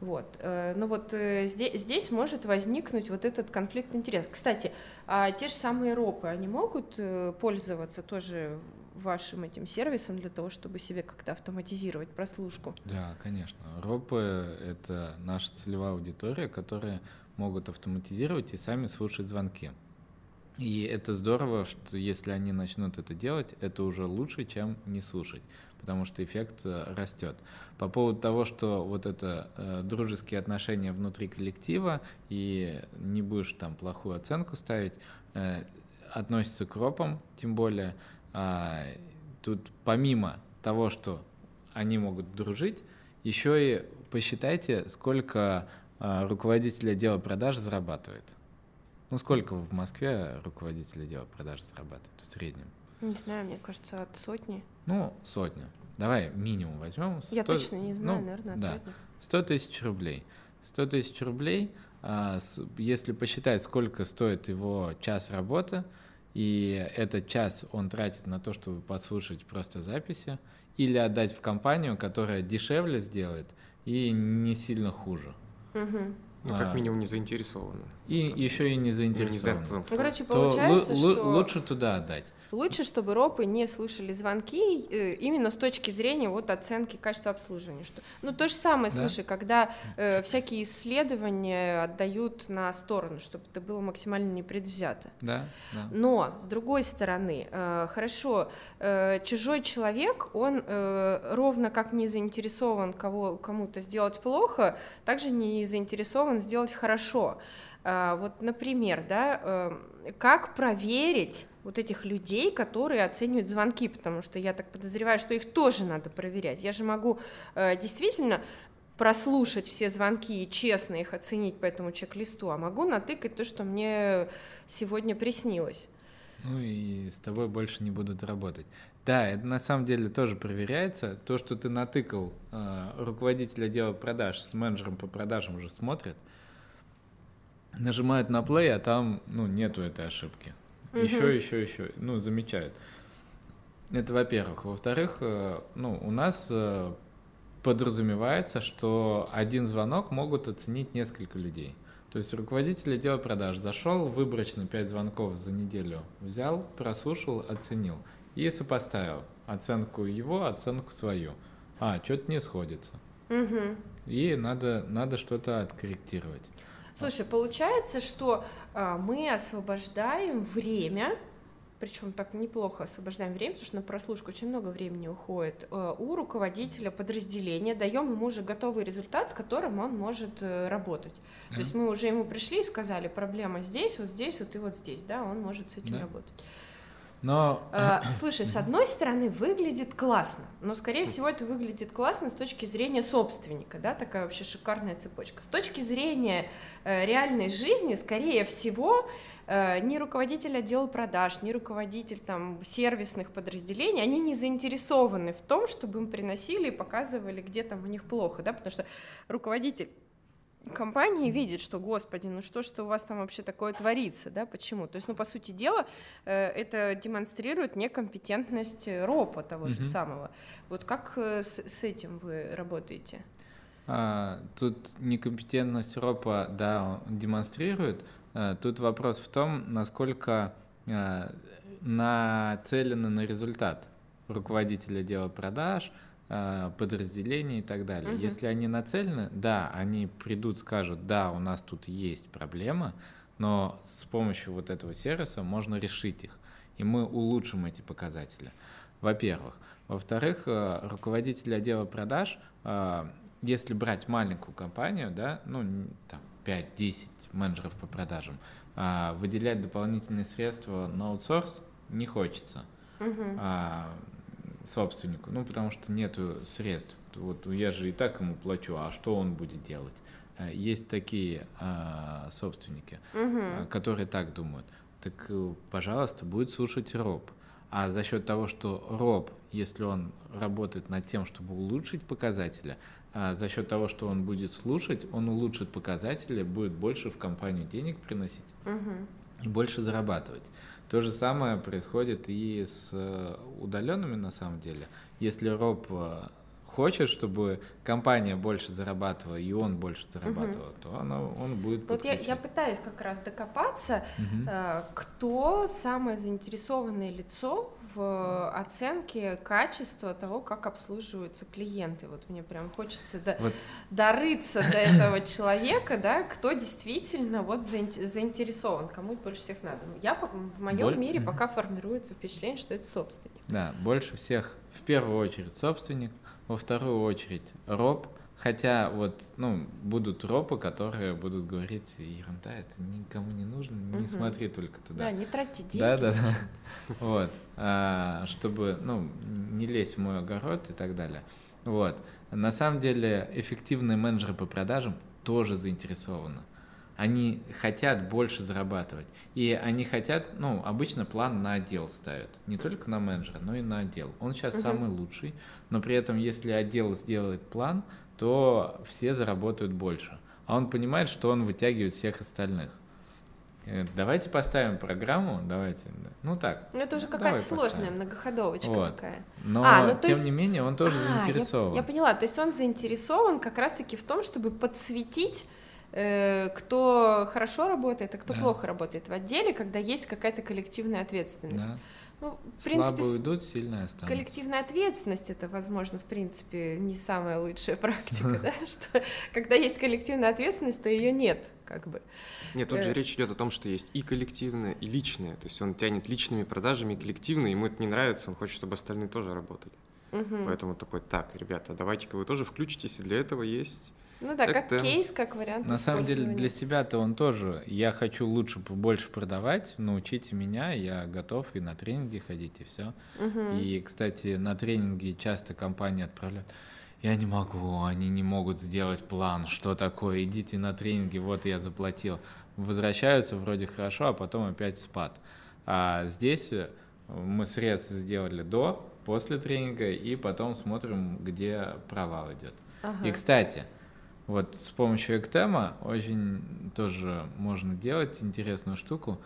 Вот. э, Ну вот э, здесь, здесь может возникнуть вот этот конфликт интересов. Кстати, а те же самые ропы, они могут пользоваться тоже вашим этим сервисом для того, чтобы себе как-то автоматизировать прослушку? Да, конечно. Ропы — это наша целевая аудитория, которые могут автоматизировать и сами слушать звонки. И это здорово, что если они начнут это делать, это уже лучше, чем не слушать, потому что эффект э, растет. По поводу того, что вот это э, дружеские отношения внутри коллектива, и не будешь там плохую оценку ставить, э, относится к ропам, тем более а, тут помимо того, что они могут дружить, еще и посчитайте, сколько а, руководитель отдела продаж зарабатывает. Ну, сколько в Москве руководитель отдела продаж зарабатывает в среднем? Не знаю, мне кажется, от сотни. Ну, сотню. Давай минимум возьмем. Я 100 точно не знаю, ну, наверное, от да. сотни. 100 тысяч рублей. 100 тысяч рублей, а, с- если посчитать, сколько стоит его час работы, и этот час он тратит на то, чтобы послушать просто записи, или отдать в компанию, которая дешевле сделает и не сильно хуже. Мгм. Ну, как А. минимум не заинтересованы. И Там, еще и не не заинтересован. знаю, Ну, короче, То лу- получается, лу- что лучше туда отдать. лучше, чтобы ропы не слушали звонки э, именно с точки зрения вот оценки качества обслуживания. Что... Ну, то же самое, Да. слушай, когда э, всякие исследования отдают на сторону, чтобы это было максимально непредвзято. Да, да. Но, с другой стороны, э, хорошо, э, чужой человек, он э, ровно как не заинтересован кого, кому-то сделать плохо, также не заинтересован сделать хорошо. А, Вот, например, да, э, как проверить вот этих людей, которые оценивают звонки, потому что я так подозреваю, что их тоже надо проверять. Я же могу э, действительно прослушать все звонки и честно их оценить по этому чек-листу, а могу натыкать то, что мне сегодня приснилось. Ну и с тобой больше не будут работать. Да, это на самом деле тоже проверяется. То, что ты натыкал, э, руководитель отдела продаж с менеджером по продажам уже смотрят, нажимают на play, а там ну, нету этой ошибки. Мгм. Еще, еще, еще. Ну, замечают. Это во-первых. Во-вторых, э, ну, у нас э, подразумевается, что один звонок могут оценить несколько людей. То есть руководитель отдела продаж зашел, выборочно 5 звонков за неделю взял, прослушал, оценил и сопоставил оценку его, оценку свою. А, что-то не сходится. Угу. И надо, надо что-то откорректировать. Слушай, получается, что а, мы освобождаем время, причем так неплохо освобождаем время, потому что на прослушку очень много времени уходит, а, у руководителя подразделения, даем ему уже готовый результат, с которым он может а, работать. Да. То есть мы уже ему пришли и сказали, проблема здесь, вот здесь, вот и вот здесь, да, он может с этим да. работать. Но... А, слушай, с одной стороны, выглядит классно, но, скорее всего, это выглядит классно с точки зрения собственника, да, такая вообще шикарная цепочка. С точки зрения э, реальной жизни, скорее всего, э, ни руководитель отдела продаж, ни руководитель там сервисных подразделений, они не заинтересованы в том, чтобы им приносили и показывали, где там у них плохо, да, потому что руководитель компании видит, что, господи, ну что что у вас там вообще такое творится, да, почему? То есть, ну, по сути дела, э, это демонстрирует некомпетентность РОПа того же самого. Вот как э, с, с этим вы работаете? А, тут некомпетентность РОПа, да, демонстрирует. А, тут вопрос в том, насколько а, нацелено на результат руководителя дела продаж, Э, подразделений и так далее. Угу. Если они нацелены, да, они придут, скажут, да, у нас тут есть проблема, но с помощью вот этого сервиса можно решить их, и мы улучшим эти показатели. Во-первых. Во-вторых, э, руководитель отдела продаж, э, если брать маленькую компанию, да, ну, там, 5-10 менеджеров по продажам, выделять дополнительные средства на аутсорс не хочется. Угу собственнику, ну, потому что нету средств. Вот я же и так ему плачу, а что он будет делать? Э, есть такие а, собственники, угу. которые так думают. Так, э, пожалуйста, будет слушать роб. А за счет того, что роб, если он работает над тем, чтобы улучшить показатели, а за счет того, что он будет слушать, он улучшит показатели, будет больше в компанию денег приносить угу. и больше зарабатывать. То же самое происходит и с э, удаленными на самом деле. Если роб э, хочет, чтобы компания больше зарабатывала и он больше зарабатывал, угу. то оно, он будет Вот я, я пытаюсь как раз докопаться, угу. кто самое заинтересованное лицо в оценке качества того, как обслуживаются клиенты. Вот мне прям хочется до, вот. дорыться до этого человека, да, кто действительно вот заинтересован, кому больше всех надо. Я в моем Боль... мире пока формируется впечатление, что это собственник. Да, больше всех в первую очередь собственник, во вторую очередь роб, Хотя вот, ну, будут ропы, которые будут говорить, ерунда, это никому не нужно, не угу. смотри только туда. Да, не тратьте деньги. Да, да, да. Вот. А, чтобы, ну, не лезть в мой огород и так далее. Вот. На самом деле, эффективные менеджеры по продажам тоже заинтересованы. Они хотят больше зарабатывать. И они хотят, ну, обычно план на отдел ставят. Не только на менеджера, но и на отдел. Он сейчас угу. самый лучший, но при этом, если отдел сделает план, то все заработают больше. А он понимает, что он вытягивает всех остальных. Э, давайте поставим программу, давайте. Ну так. Ну это уже какая-то сложная поставим. многоходовочка вот. такая. Но а, ну, тем есть... не менее он тоже а, заинтересован. Я, я поняла, то есть он заинтересован как раз-таки в том, чтобы подсветить э, кто хорошо работает, а кто да. плохо работает в отделе, когда есть какая-то коллективная ответственность. Да. Ну, в принципе, Слабые уйдут, сильные останутся. Коллективная ответственность это, возможно, в принципе, не самая лучшая практика, да, что когда есть коллективная ответственность, то ее нет, как бы. Нет, тут же э. речь идет о том, что есть и коллективная, и личная. То есть он тянет личными продажами коллективные, ему это не нравится, он хочет, чтобы остальные тоже работали. Угу. Поэтому такой, так, ребята, давайте-ка вы тоже включитесь, и для этого есть ну да, как кейс, как вариант. На самом деле для себя-то он тоже. Я хочу лучше, больше продавать, научите меня, я готов и на тренинги ходить, и все. Угу. И, кстати, на тренинги часто компании отправляют. Я не могу, они не могут сделать план, что такое, идите на тренинги, вот я заплатил. Возвращаются вроде хорошо, а потом опять спад. А здесь э, мы средства сделали до, после тренинга, и потом смотрим, где провал идет. Ага. И, кстати, вот с помощью Эктема очень тоже можно делать интересную штуку.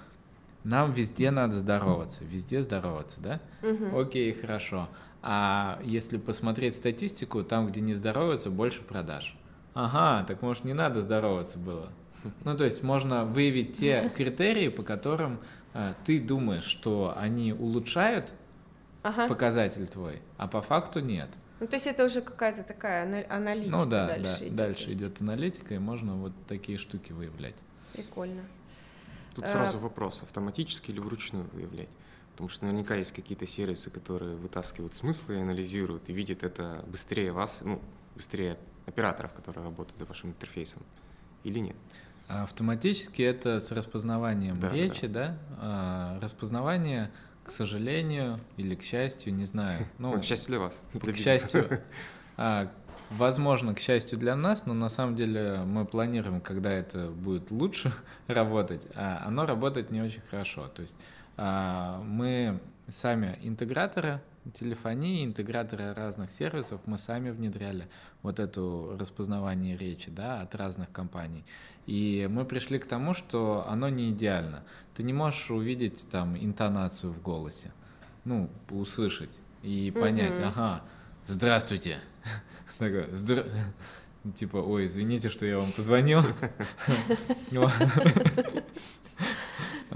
Нам везде надо здороваться, везде здороваться, да? Угу. Окей, хорошо. А если посмотреть статистику, там, где не здороваются, больше продаж. Ага, так может не надо здороваться было. Ну, то есть можно выявить те критерии, по которым э, ты думаешь, что они улучшают Ага. показатель твой, а по факту нет. Ну, то есть это уже какая-то такая ана- аналитика ну да, дальше да, идет. дальше есть идет аналитика, и можно вот такие штуки выявлять. Прикольно. Тут А- сразу вопрос, автоматически или вручную выявлять? Потому что наверняка есть какие-то сервисы, которые вытаскивают смыслы и анализируют, и видят это быстрее вас, ну, быстрее операторов, которые работают за вашим интерфейсом. Или нет? А Автоматически это с распознаванием Да, речи, да? А, распознавание, к сожалению или к счастью, не знаю. Ну, к счастью для вас. для к счастью, а, возможно, к счастью для нас, но на самом деле мы планируем, когда это будет лучше работать, а оно работает не очень хорошо. То есть а, мы сами интеграторы телефонии, интеграторы разных сервисов, мы сами внедряли вот это распознавание речи да, от разных компаний. И мы пришли к тому, что оно не идеально. Ты не можешь увидеть там интонацию в голосе, ну, услышать и понять, Мгм. ага, здравствуйте. Такой, «Здра- Типа, ой, извините, что я вам позвонил.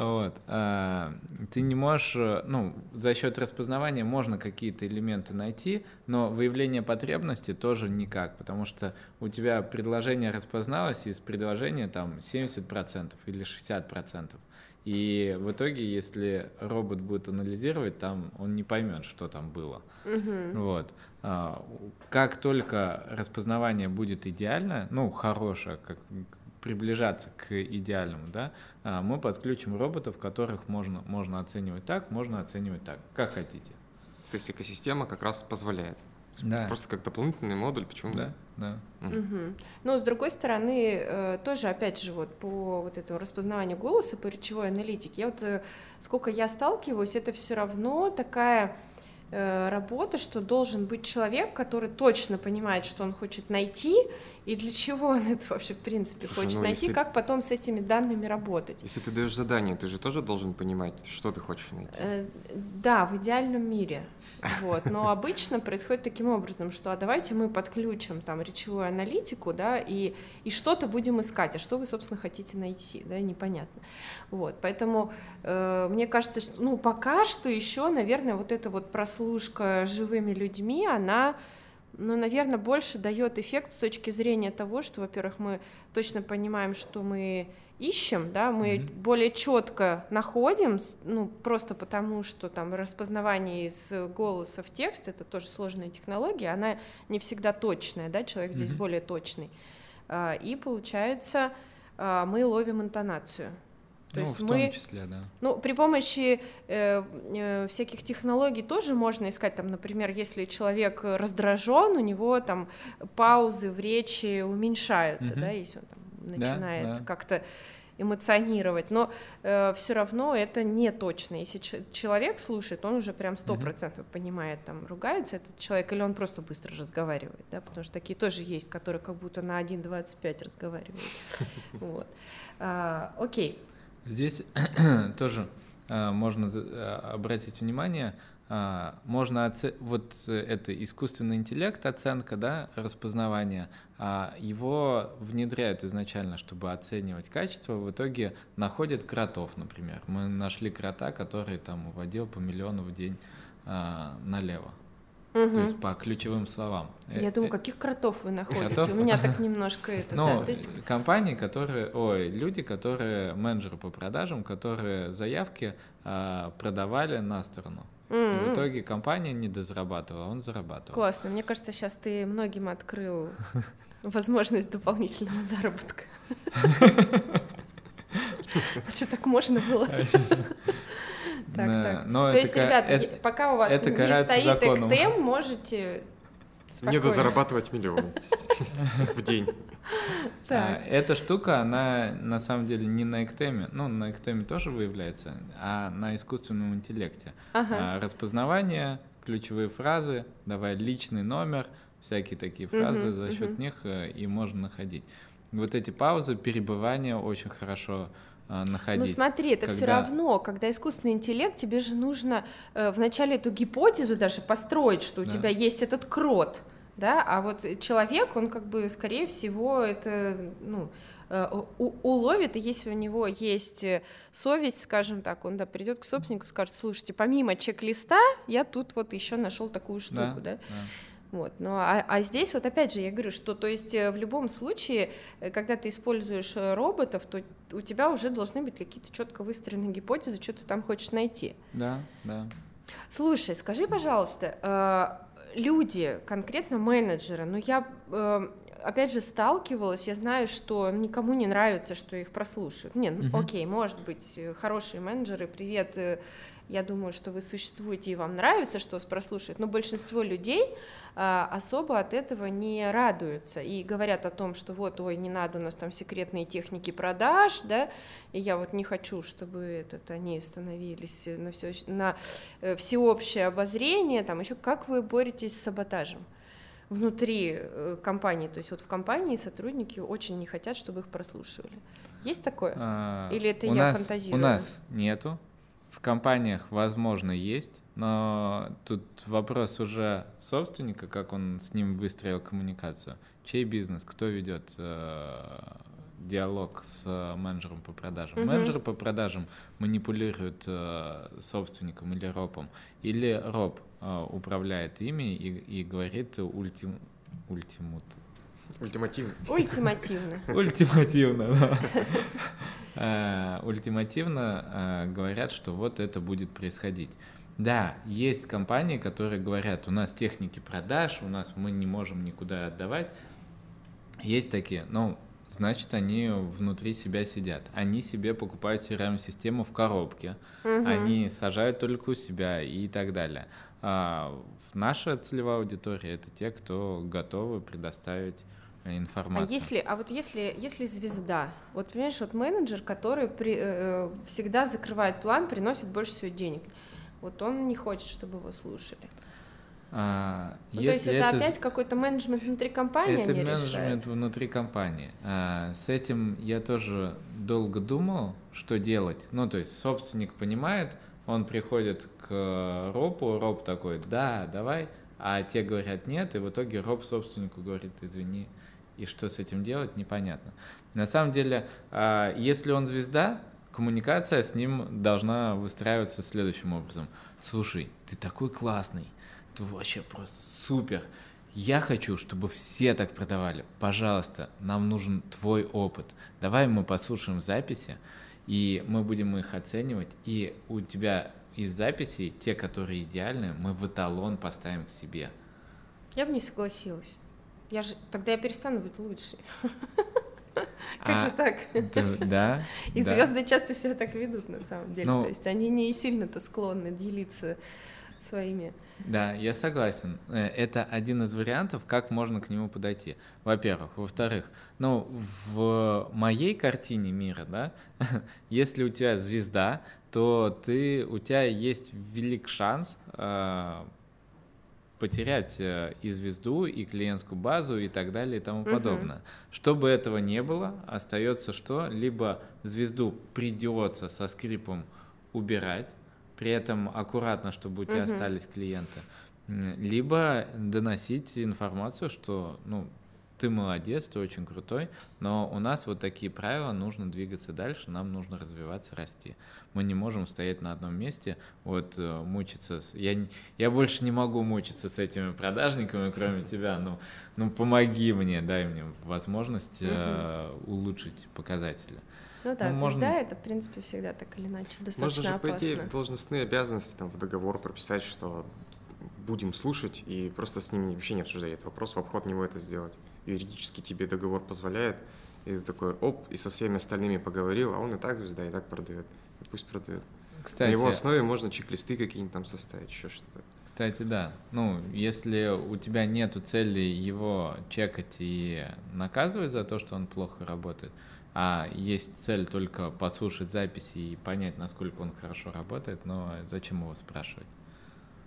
Вот. А, Ты не можешь, э, ну, за счет распознавания можно какие-то элементы найти, но выявление потребности тоже никак, потому что у тебя предложение распозналось, из предложения там 70% или 60%. И в итоге, если робот будет анализировать, там он не поймет, что там было. Мгм. Вот. А, Как только распознавание будет идеально, ну, хорошее, как приближаться к идеальному, да, а, мы подключим роботов, которых можно, можно оценивать так, можно оценивать так, как хотите. То есть экосистема как раз позволяет. Да. Просто как дополнительный модуль, почему? Да, да. Мгм. Но с другой стороны, э, тоже, опять же, вот по вот этому распознаванию голоса, по речевой аналитике, я вот э, сколько я сталкиваюсь, это все равно такая э, работа, что должен быть человек, который точно понимает, что он хочет найти, и для чего он это вообще, в принципе, Слушай, хочет ну, найти, если- как потом с этими данными работать. Если ты даешь задание, ты же тоже должен понимать, что ты хочешь найти. Э, Да, в идеальном мире. Вот. Но обычно происходит таким образом, что а давайте мы подключим там речевую аналитику, да, и, и что-то будем искать, а что вы, собственно, хотите найти, да, непонятно. Вот. Поэтому э, мне кажется, что ну, пока что еще, наверное, вот эта вот прослушка живыми людьми, она ну, наверное, больше дает эффект с точки зрения того, что, во-первых, мы точно понимаем, что мы ищем, да, мы Мгм. более четко находим, ну, просто потому, что там распознавание из голоса в текст, это тоже сложная технология, она не всегда точная, да, человек здесь Мгм. более точный. А, И получается, а, мы ловим интонацию. То ну, есть в мы том числе, да. ну, при помощи э, э, всяких технологий тоже можно искать, там, например, если человек раздражен, у него там паузы в речи уменьшаются, Мгм. да, если он там Да, начинает да. как-то эмоционировать, но все равно это не точно. Если человек слушает, он уже прям сто процентов понимает, там ругается этот человек или он просто быстро разговаривает, да, потому что такие тоже есть, которые как будто на 1.25 разговаривают. Вот. А, Окей. Здесь тоже а, можно а, обратить внимание, а, можно оце- вот э, это искусственный интеллект, оценка, да, распознавание, а его внедряют изначально, чтобы оценивать качество, в итоге находят кротов, например. Мы нашли крота, который там уводил по миллиону в день а, налево, то есть по ключевым словам. Э, Я думаю, э, каких кротов вы находите? Кротов? У меня так немножко это. ну, да, есть, компании, которые, ой, люди, которые, менеджеры по продажам, которые заявки а, продавали на сторону. И м, в итоге компания не дозарабатывала, а он зарабатывал. классно. Мне кажется, сейчас ты многим открыл возможность дополнительного заработка. А что так можно было? Так, Да, так. но То это есть, ка- ребята, это- пока у вас это не стоит законом. эктем, можете Не спокойно. дозарабатывать миллион в день. а, Так. эта штука, она на самом деле не на эктеме, ну, на эктеме тоже выявляется, а на искусственном интеллекте. Ага. А, распознавание, ключевые фразы, давай личный номер, всякие такие фразы, за счет них э, и можно находить. Вот эти паузы, перебывания очень хорошо э, Ну находить. смотри, это все когда- равно, когда искусственный интеллект, тебе же нужно э, вначале эту гипотезу даже построить, что у Да. тебя есть этот крот, да, а вот человек, он как бы, скорее всего, это, ну, Э, уловит, и если у него есть э, совесть, скажем так, он да, придет к собственнику и скажет, слушайте, помимо чек-листа, я тут вот еще нашел такую штуку, да, да? да. Вот, ну, а, а здесь вот опять же я говорю, что то есть э, в любом случае, когда ты используешь роботов, то у тебя уже должны быть какие-то четко выстроенные гипотезы, что ты там хочешь найти. Да, да. Слушай, скажи, пожалуйста, люди, конкретно менеджеры, ну я опять же, сталкивалась, я знаю, что никому не нравится, что их прослушают. Нет, uh-huh. окей, может быть, э, хорошие менеджеры, привет, э, я думаю, что вы существуете и вам нравится, что вас прослушают, но большинство людей а, особо от этого не радуются и говорят о том, что вот, ой, не надо, у нас там секретные техники продаж, да, и я вот не хочу, чтобы этот, они становились на, все, на э, всеобщее обозрение, там еще как вы боретесь с саботажем? внутри э, компании, то есть вот в компании сотрудники очень не хотят, чтобы их прослушивали. Есть такое? А, Или это я нас, фантазирую? У нас нету. В компаниях, возможно, есть, но тут вопрос уже собственника, как он с ним выстроил коммуникацию. Чей бизнес, кто ведет э, диалог с менеджером по продажам. Uh-huh. Менеджер по продажам манипулирует э, собственником или ропом, или роп э, управляет ими и, и говорит ультим, ультимут. Ультимативно. Ультимативно. Ультимативно, да. Э, ультимативно э, говорят, что вот это будет происходить. Да, есть компании, которые говорят, у нас техники продаж, у нас мы не можем никуда отдавать. Есть такие, но значит, они внутри себя сидят. Они себе покупают CRM-систему в коробке, угу. они сажают только у себя и так далее. А наша целевая аудитория — это те, кто готовы предоставить информацию. А если, а вот если, если звезда, вот понимаешь, вот менеджер, который при, э, всегда закрывает план, приносит больше всего денег, вот он не хочет, чтобы его слушали. А, ну, то есть это, это опять какой-то менеджмент внутри компании? Это менеджмент решают? внутри компании. А, с этим я тоже долго думал, что делать. Ну, то есть собственник понимает, он приходит к Робу, Роб такой, да, давай, а те говорят нет, и в итоге Роб собственнику говорит, извини, и что с этим делать, непонятно. На самом деле, а, если он звезда, коммуникация с ним должна выстраиваться следующим образом. Слушай, ты такой классный, это вообще просто супер. Я хочу, чтобы все так продавали. Пожалуйста, нам нужен твой опыт. Давай мы послушаем записи, и мы будем их оценивать. И у тебя из записей, те, которые идеальны, мы в эталон поставим к себе. Я бы не согласилась. Я же тогда я перестану быть лучшей. Как а, же так? Да. И звезды часто себя так ведут, на самом деле. Ну То есть они не сильно-то склонны делиться своими. Да, я согласен. Э, это один из вариантов, как можно к нему подойти. Во-первых. Во-вторых, ну, в моей картине мира, да, если у тебя звезда, то ты, у тебя есть велик шанс э, потерять э, и звезду, и клиентскую базу, и так далее, и тому подобное. Угу. Чтобы этого не было, остается что? Либо звезду придется со скрипом убирать, при этом аккуратно, чтобы у тебя угу. остались клиенты. Либо доносить информацию, что, ну, ты молодец, ты очень крутой, но у нас вот такие правила, нужно двигаться дальше, нам нужно развиваться, расти. Мы не можем стоять на одном месте, вот э, мучиться. С... Я, я больше не могу мучиться с этими продажниками, кроме тебя. Ну, ну помоги мне, дай мне возможность угу. э, улучшить показатели. Ну да, ну, можно... это, в принципе, всегда так или иначе достаточно Можно же, опасно. по идее, должностные обязанности там в договор прописать, что будем слушать и просто с ними вообще не обсуждать этот вопрос, в обход него это сделать. Юридически тебе договор позволяет, и ты такой, оп, и со всеми остальными поговорил, а он и так звезда, и так продает, и пусть продает. Кстати, На его основе можно чек-листы какие-нибудь там составить, еще что-то. Кстати, да. Ну, если у тебя нету цели его чекать и наказывать за то, что он плохо работает, а есть цель только послушать записи и понять, насколько он хорошо работает, но зачем его спрашивать?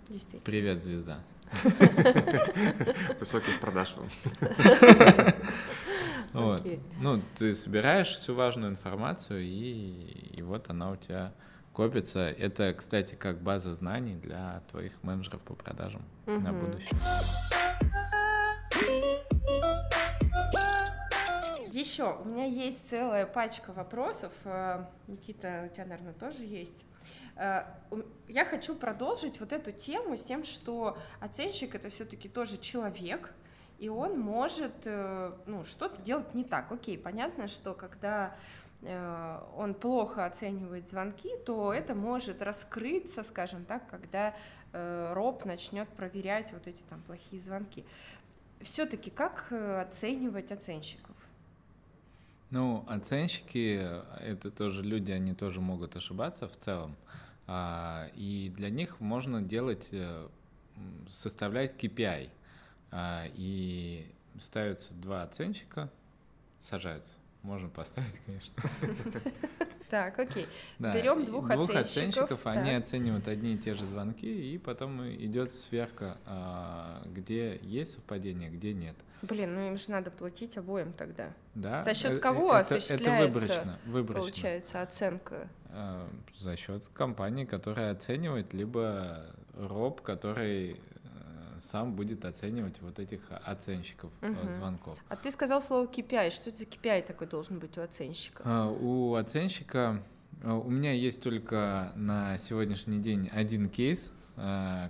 Действительно. Привет, звезда. Высоких продаж вам. Ну, ты собираешь всю важную информацию, и вот она у тебя копится. Это, кстати, как база знаний для твоих менеджеров по продажам на будущее. Еще у меня есть целая пачка вопросов. Э, Никита, у тебя, наверное, тоже есть. Э, я хочу продолжить вот эту тему с тем, что оценщик это все-таки тоже человек, и он может э, ну, что-то делать не так. Окей, понятно, что когда э, он плохо оценивает звонки, то это может раскрыться, скажем так, когда роб начнет проверять вот эти там плохие звонки. Все-таки как оценивать оценщиков? Ну, оценщики — это тоже люди, они тоже могут ошибаться в целом. А, и для них можно делать, э, составлять KPI. А, и ставятся два оценщика, сажаются. Можно поставить, конечно. Так, окей. Берем двух, двух оценщиков. они оценивают одни и те же звонки, и потом идет сверка, а, где есть совпадение, где нет. Блин, ну им же надо платить обоим тогда. Да. За счет э, кого это, осуществляется, это выборочно, выборочно. получается, оценка? А, за счет компании, которая оценивает, либо роб, который сам будет оценивать вот этих оценщиков угу. звонков. А ты сказал слово KPI. Что это за KPI такой должен быть у оценщика? А, у оценщика у меня есть только на сегодняшний день один кейс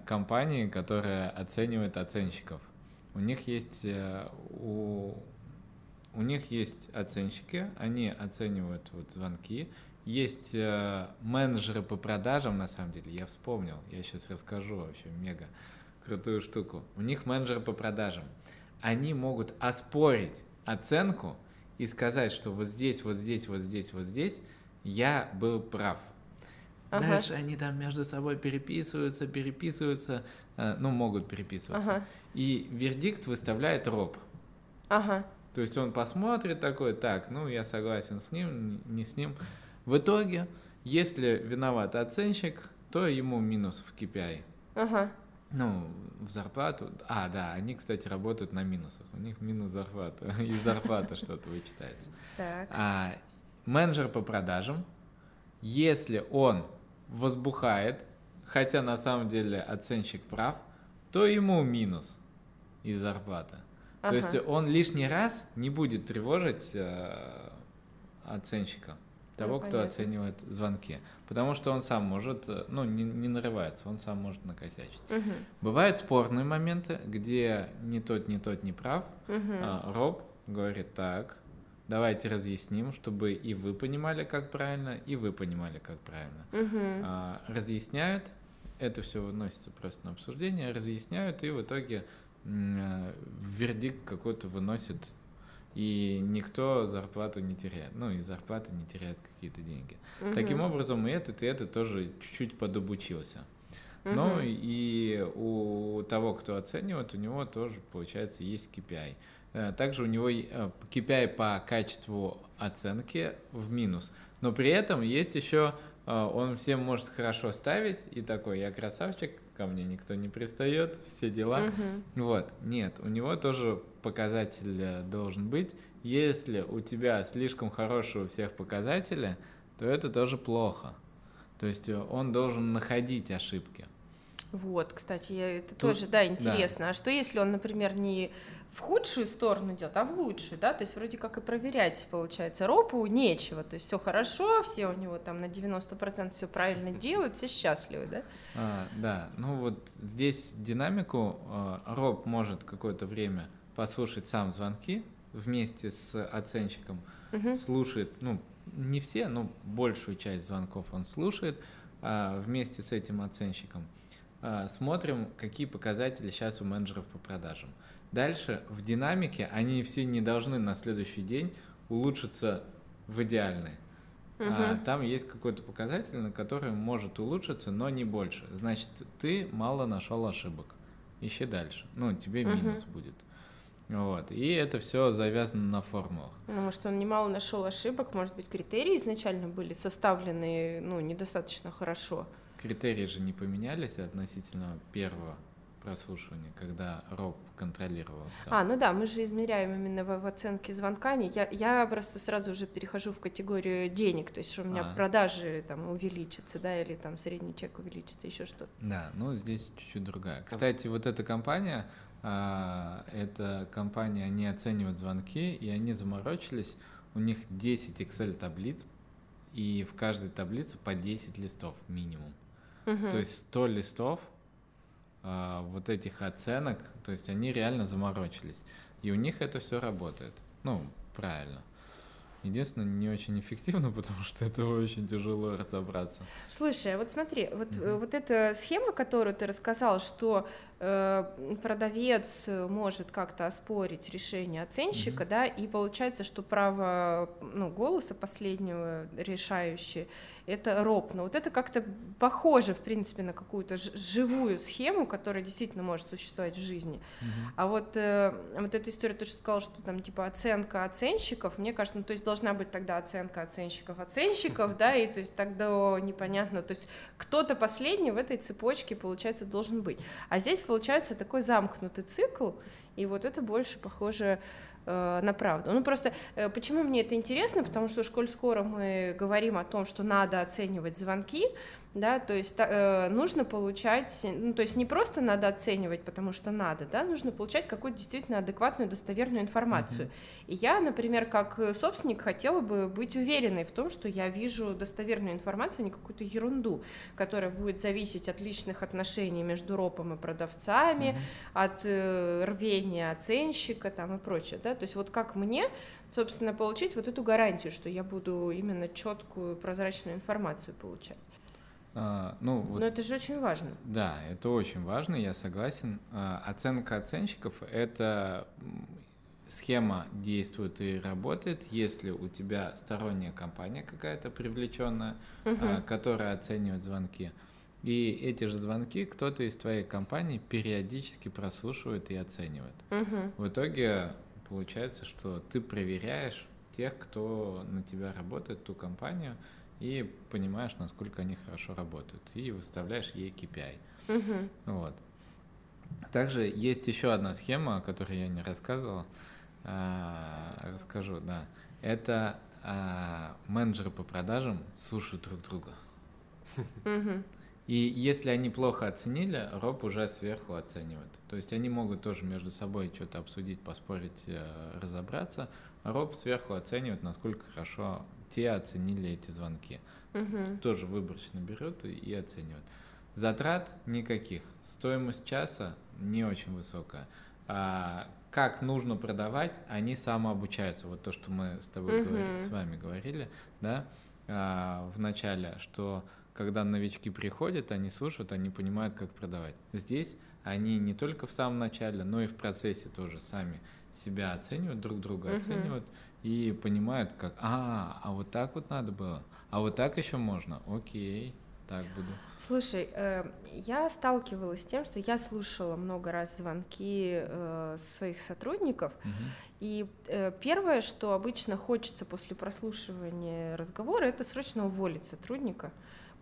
компании, которая оценивает оценщиков. У них есть э, у, у них есть оценщики, они оценивают вот звонки. Есть э, менеджеры по продажам, на самом деле, я вспомнил, я сейчас расскажу вообще мега крутую штуку. У них менеджеры по продажам. Они могут оспорить оценку и сказать, что вот здесь, вот здесь, вот здесь, вот здесь я был прав. Ага. Дальше они там между собой переписываются, переписываются, э, ну, могут переписываться. Ага. И вердикт выставляет роб. Ага. То есть он посмотрит такой, так, ну, я согласен с ним, не с ним. В итоге, если виноват оценщик, то ему минус в KPI. Ага. Ну, в зарплату. А, да, они, кстати, работают на минусах. У них минус зарплата. Из зарплаты что-то вычитается. Так. А менеджер по продажам, если он возбухает, хотя на самом деле оценщик прав, то ему минус из зарплаты. Ага. То есть он лишний раз не будет тревожить э, оценщика, того, ну, кто оценивает звонки. Потому что он сам может, э, ну, не, не нарывается, он сам может накосячить. Угу. Бывают спорные моменты, где ни тот, ни тот не прав. Угу. А, Роб говорит так, Давайте разъясним, чтобы и вы понимали, как правильно, и вы понимали, как правильно. Угу. А, разъясняют, это все выносится просто на обсуждение, разъясняют, и в итоге э, вердикт какой-то выносит, и никто зарплату не теряет. Ну, и зарплаты не теряет какие-то деньги. Угу. Таким образом, и этот, и этот тоже чуть-чуть подобучился. Угу. Ну, и у того, кто оценивает, у него тоже, получается, есть KPI. Э, также у него KPI э, по качеству оценки в минус. Но при этом есть еще, он всем может хорошо ставить, и такой, я красавчик, ко мне никто не пристает, все дела. Угу. Вот, нет, у него тоже показатель должен быть. Если у тебя слишком хорошие у всех показатели, то это тоже плохо. То есть он должен находить ошибки. Вот, кстати, это Тут, тоже, да, интересно. Да. А что если он, например, не в худшую сторону делает, а в лучшую, да? То есть вроде как и проверять, получается, ропу нечего. То есть все хорошо, все у него там на 90% все правильно делают, все счастливы, да? А, да, ну вот здесь динамику э, роб может какое-то время послушать сам звонки вместе с оценщиком, угу. слушает, ну, не все, но большую часть звонков он слушает а, вместе с этим оценщиком. А, смотрим, какие показатели сейчас у менеджеров по продажам. Дальше в динамике они все не должны на следующий день улучшиться в идеальный. Угу. А, там есть какой-то показатель, на который может улучшиться, но не больше. Значит, ты мало нашел ошибок. Ищи дальше. Ну, тебе угу. минус будет. Вот. И это все завязано на формулах. Ну, может, он немало нашел ошибок, может быть, критерии изначально были составлены ну, недостаточно хорошо критерии же не поменялись относительно первого прослушивания, когда роб контролировал все. А, ну да, мы же измеряем именно в, в оценке звонка. Я, я просто сразу уже перехожу в категорию денег, то есть что у меня а. продажи там увеличатся, да, или там средний чек увеличится, еще что-то. Да, ну здесь чуть-чуть другая. Кстати, вот эта компания, а, эта компания, они оценивают звонки, и они заморочились. у них 10 Excel таблиц, и в каждой таблице по 10 листов минимум. Мгм. То есть 100 листов а, вот этих оценок, то есть они реально заморочились. И у них это все работает. Ну, правильно. Единственное, не очень эффективно, потому что это очень тяжело разобраться. Слушай, а вот смотри, вот, э, вот эта схема, которую ты рассказал, что э, продавец э, может как-то оспорить решение оценщика, Мгм. да, и получается, что право ну, голоса последнего решающее это роб. Но вот это как-то похоже, в принципе, на какую-то живую схему, которая действительно может существовать в жизни. А вот, э, вот эта история, ты же сказал, что там типа оценка оценщиков, мне кажется, ну то есть должна быть тогда оценка оценщиков оценщиков, да, и то есть тогда непонятно, то есть кто-то последний в этой цепочке, получается, должен быть. А здесь получается такой замкнутый цикл, и вот это больше похоже э, на правду. Ну просто э, почему мне это интересно, потому что школь скоро мы говорим о том, что надо оценивать звонки, да, то есть э, нужно получать, ну, то есть не просто надо оценивать, потому что надо, да, нужно получать какую-то действительно адекватную, достоверную информацию. И я, например, как э, собственник хотела бы быть уверенной в том, что я вижу достоверную информацию, а не какую-то ерунду, которая будет зависеть от личных отношений между ропом и продавцами, Мгм. от э, рвения оценщика там и прочее, да, то есть вот как мне, собственно, получить вот эту гарантию, что я буду именно четкую, прозрачную информацию получать. А, ну, вот Но это же очень важно. Да, это очень важно, я согласен. А, Оценка оценщиков – это схема действует и работает, если у тебя сторонняя компания какая-то привлеченная, а, которая оценивает звонки. И эти же звонки кто-то из твоей компании периодически прослушивает и оценивает. Мгм. В итоге получается, что ты проверяешь тех, кто на тебя работает, ту компанию, и понимаешь, насколько они хорошо работают, и выставляешь ей KPI. Мгм. Вот. Также есть еще одна схема, о которой я не рассказывал. А, расскажу, да. Это а, менеджеры по продажам слушают друг друга. И если они плохо оценили, роб уже сверху оценивает. То есть они могут тоже между собой что-то обсудить, поспорить, э, разобраться. А роб сверху оценивает, насколько хорошо те оценили эти звонки. Мгм. Тоже выборочно берет и- оценивает. Затрат никаких. Стоимость часа не очень высокая. А как нужно продавать, они самообучаются. Вот то, что мы с тобой Мгм. говорили, с вами говорили, да, а, в начале, что когда новички приходят, они слушают, они понимают, как продавать. Здесь они не только в самом начале, но и в процессе тоже сами себя оценивают, друг друга Мгм. оценивают и понимают, как, а, а вот так вот надо было, а вот так еще можно, окей, так буду. Слушай, э, я сталкивалась с тем, что я слушала много раз звонки э, своих сотрудников, Мгм. и э, первое, что обычно хочется после прослушивания разговора, это срочно уволить сотрудника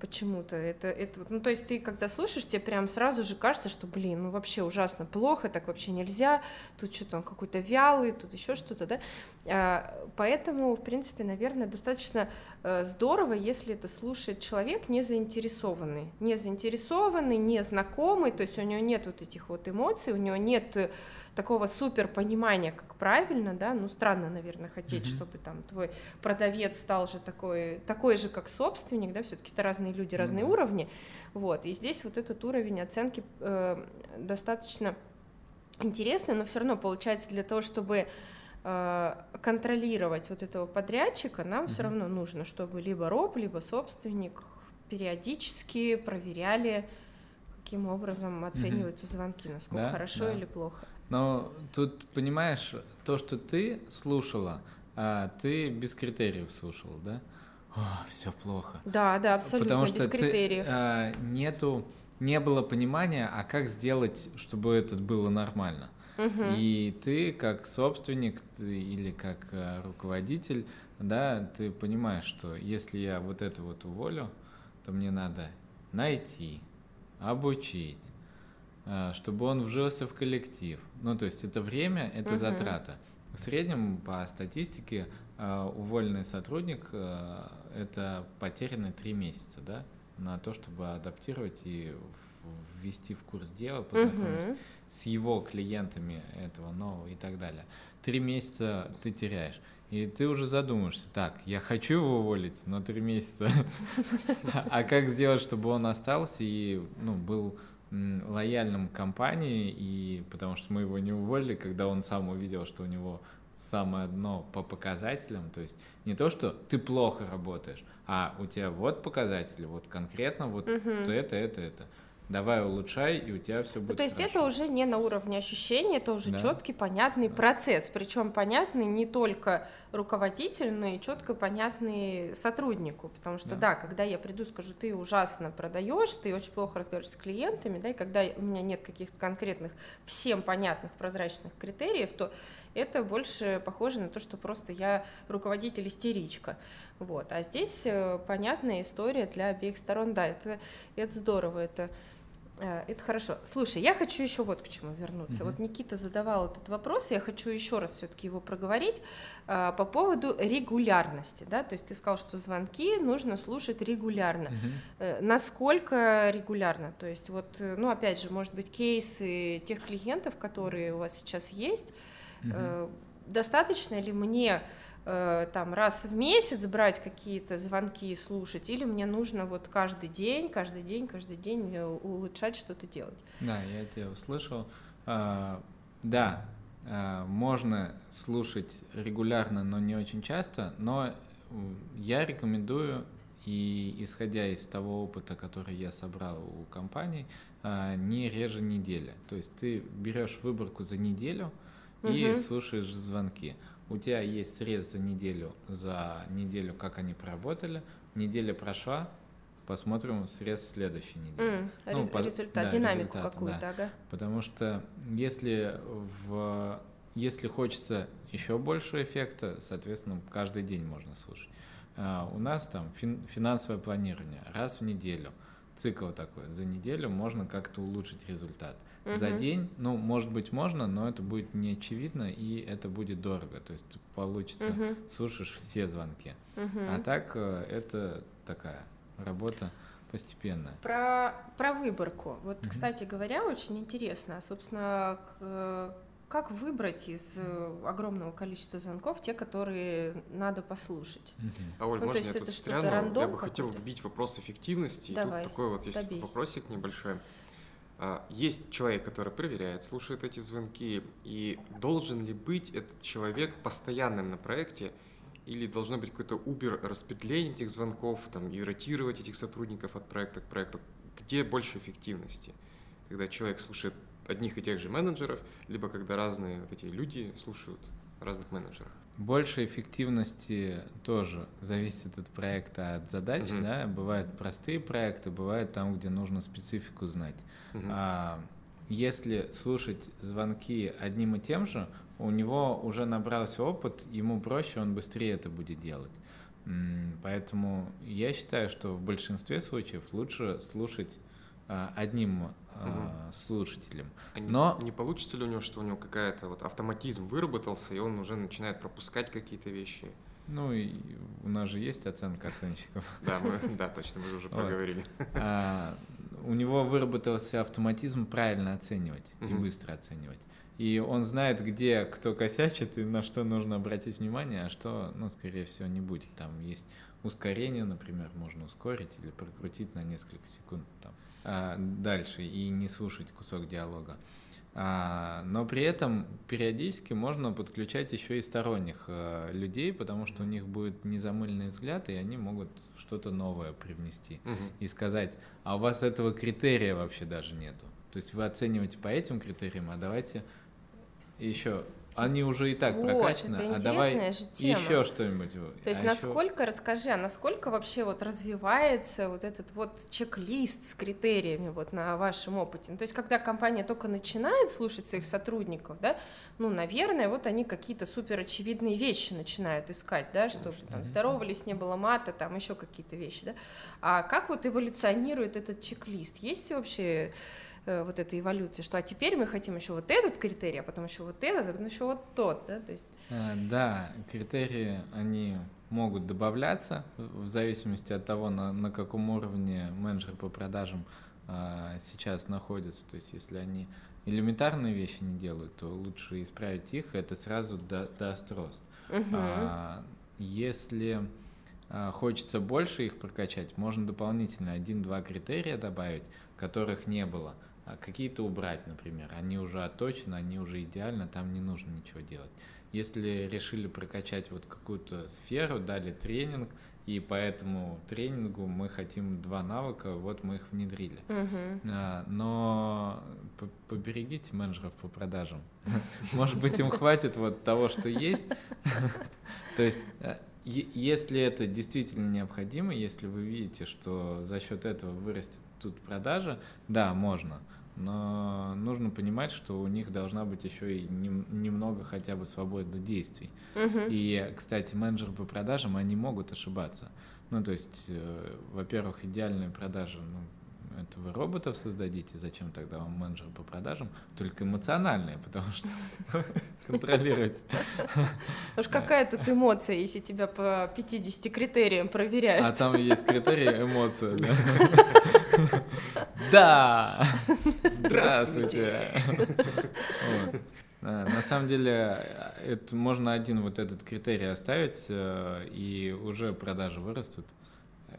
почему-то. Это, это, ну, то есть ты, когда слушаешь, тебе прям сразу же кажется, что, блин, ну вообще ужасно плохо, так вообще нельзя, тут что-то он какой-то вялый, тут еще что-то, да. А, Поэтому, в принципе, наверное, достаточно э, здорово, если это слушает человек не заинтересованный, не заинтересованный, не знакомый, то есть у него нет вот этих вот эмоций, у него нет э, такого супер понимания, как правильно, да, ну странно, наверное, хотеть, Мгм. чтобы там твой продавец стал же такой, такой же, как собственник, да, все-таки это разные люди, Ну разные да. уровни, вот, и здесь вот этот уровень оценки э, достаточно интересный, но все равно получается для того, чтобы э, контролировать вот этого подрядчика, нам все Мгм. равно нужно, чтобы либо роб, либо собственник периодически проверяли, каким образом оцениваются звонки, насколько Да, хорошо да. или плохо. Но тут, понимаешь, то, что ты слушала, а, ты без критериев слушала, да? О, все плохо. Да, да, абсолютно Потому что без ты, критериев. а, нету, не было понимания, а как сделать, чтобы это было нормально. Мгм. И ты как собственник ты, или как э, руководитель, да, ты понимаешь, что если я вот это вот уволю, то мне надо найти, обучить, чтобы он вжился в коллектив. Ну, то есть это время, это Мгм. затрата. В среднем по статистике э, уволенный сотрудник э, это потеряны три месяца, да, на то, чтобы адаптировать и ввести в курс дела, познакомиться Мгм. с его клиентами этого нового и так далее. три месяца ты теряешь. И ты уже задумаешься, так, я хочу его уволить, но три месяца. А как сделать, чтобы он остался и ну, был лояльным компании, и потому что мы его не уволили, когда он сам увидел, что у него самое дно по показателям, то есть не то, что ты плохо работаешь, а у тебя вот показатели, вот конкретно вот угу. это, это, это давай улучшай, и у тебя все будет. Ну, то есть хорошо. это уже не на уровне ощущений, это уже да. четкий, понятный да. процесс. Причем понятный не только руководителю, но и четко понятный сотруднику. Потому что да. да, когда я приду, скажу, ты ужасно продаешь, ты очень плохо разговариваешь с клиентами, да, и когда у меня нет каких-то конкретных, всем понятных, прозрачных критериев, то это больше похоже на то, что просто я руководитель истеричка. Вот. А здесь э, понятная история для обеих сторон. Да, это, это здорово, это это хорошо. Слушай, я хочу еще вот к чему вернуться. Угу. Вот Никита задавал этот вопрос, я хочу еще раз все-таки его проговорить э, по поводу регулярности, да, то есть ты сказал, что звонки нужно слушать регулярно. Угу. Э, насколько регулярно? То есть вот, э, ну опять же, может быть, кейсы тех клиентов, которые у вас сейчас есть, угу. э, достаточно ли мне Э, там раз в месяц брать какие-то звонки и слушать, или мне нужно вот каждый день, каждый день, каждый день э, улучшать что-то делать. Да, я тебя услышал. А, да, а, можно слушать регулярно, но не очень часто, но я рекомендую, и исходя из того опыта, который я собрал у компаний, а, не реже недели. То есть ты берешь выборку за неделю и угу. слушаешь звонки у тебя есть срез за неделю, за неделю, как они проработали, неделя прошла, посмотрим срез следующей недели. Mm, ну, по, результат, да, динамику какую-то, да. ага. Потому что если в если хочется еще больше эффекта, соответственно, каждый день можно слушать. А, у нас там фин, финансовое планирование раз в неделю, цикл такой, за неделю можно как-то улучшить результат. Угу. За день, ну, может быть, можно, но это будет не очевидно, и это будет дорого. То есть получится, угу. слушаешь все звонки. Угу. А так э, это такая работа постепенная. Про, про выборку. Вот, угу. кстати говоря, очень интересно. Собственно, как выбрать из э, огромного количества звонков те, которые надо послушать? А, Оль, ну, можно я тут встряну? Я бы хотел вбить вопрос эффективности. Давай, и тут такой вот есть добей. вопросик небольшой. А, есть человек, который проверяет, слушает эти звонки, и должен ли быть этот человек постоянным на проекте, или должно быть какой-то убер распределение этих звонков, там, и ротировать этих сотрудников от проекта к проекту. Где больше эффективности? Когда человек слушает одних и тех же менеджеров, либо когда разные вот эти люди слушают разных менеджеров? Больше эффективности тоже зависит от проекта, от задач, mm-hmm. да. Бывают простые проекты, бывают там, где нужно специфику знать. Mm-hmm. А, если слушать звонки одним и тем же, у него уже набрался опыт, ему проще, он быстрее это будет делать. Поэтому я считаю, что в большинстве случаев лучше слушать а, одним угу. слушателем. А Но не получится ли у него, что у него какая-то вот автоматизм выработался, и он уже начинает пропускать какие-то вещи? Ну, и у нас же есть оценка оценщиков. Да, мы, да, точно, мы же уже проговорили. А, у него выработался автоматизм правильно оценивать и быстро оценивать. И он знает, где кто косячит и на что нужно обратить внимание, а что, ну, скорее всего, не будет. Там есть ускорение, например, можно ускорить или прокрутить на несколько секунд там, а, дальше и не слушать кусок диалога. А, но при этом периодически можно подключать еще и сторонних а, людей, потому что у них будет незамыленный взгляд, и они могут что-то новое привнести угу. и сказать, а у вас этого критерия вообще даже нету. То есть вы оцениваете по этим критериям, а давайте еще они уже и так вот, прокачаны, это а давай же тема. еще что-нибудь. То есть а насколько, еще... расскажи, а насколько вообще вот развивается вот этот вот чек-лист с критериями вот на вашем опыте? Ну, то есть когда компания только начинает слушать своих сотрудников, да, ну, наверное, вот они какие-то супер очевидные вещи начинают искать, да, чтобы там здоровались, не было мата, там еще какие-то вещи, да. А как вот эволюционирует этот чек-лист? Есть вообще вот этой эволюции, что а теперь мы хотим еще вот этот критерий, а потом еще вот этот, а потом еще вот тот, да, то есть. Э, да, критерии они могут добавляться в зависимости от того, на, на каком уровне менеджер по продажам а, сейчас находится. То есть, если они элементарные вещи не делают, то лучше исправить их, это сразу да, даст рост. Мгм. А, если а, хочется больше их прокачать, можно дополнительно один-два критерия добавить, которых не было. А какие-то убрать, например. Они уже отточены, они уже идеально, там не нужно ничего делать. Если решили прокачать вот какую-то сферу, дали тренинг, и по этому тренингу мы хотим два навыка, вот мы их внедрили. А, Но поберегите менеджеров по продажам. Может быть, им хватит вот того, что есть. То есть, э, если это действительно необходимо, если вы видите, что за счет этого вырастет тут продажа, да, можно. Но нужно понимать, что у них должна быть еще и нем- немного хотя бы свободы действий. Мгм. И, кстати, менеджеры по продажам, они могут ошибаться. Ну, то есть, э, во-первых, идеальные продажи, ну, это вы роботов создадите, зачем тогда вам менеджер по продажам? Только эмоциональные, потому что контролировать. Уж какая тут эмоция, если тебя по 50 критериям проверяют. А там есть критерий эмоция, да? Да! Здравствуйте! А, На самом деле, это можно один вот этот критерий оставить, э, и уже продажи вырастут.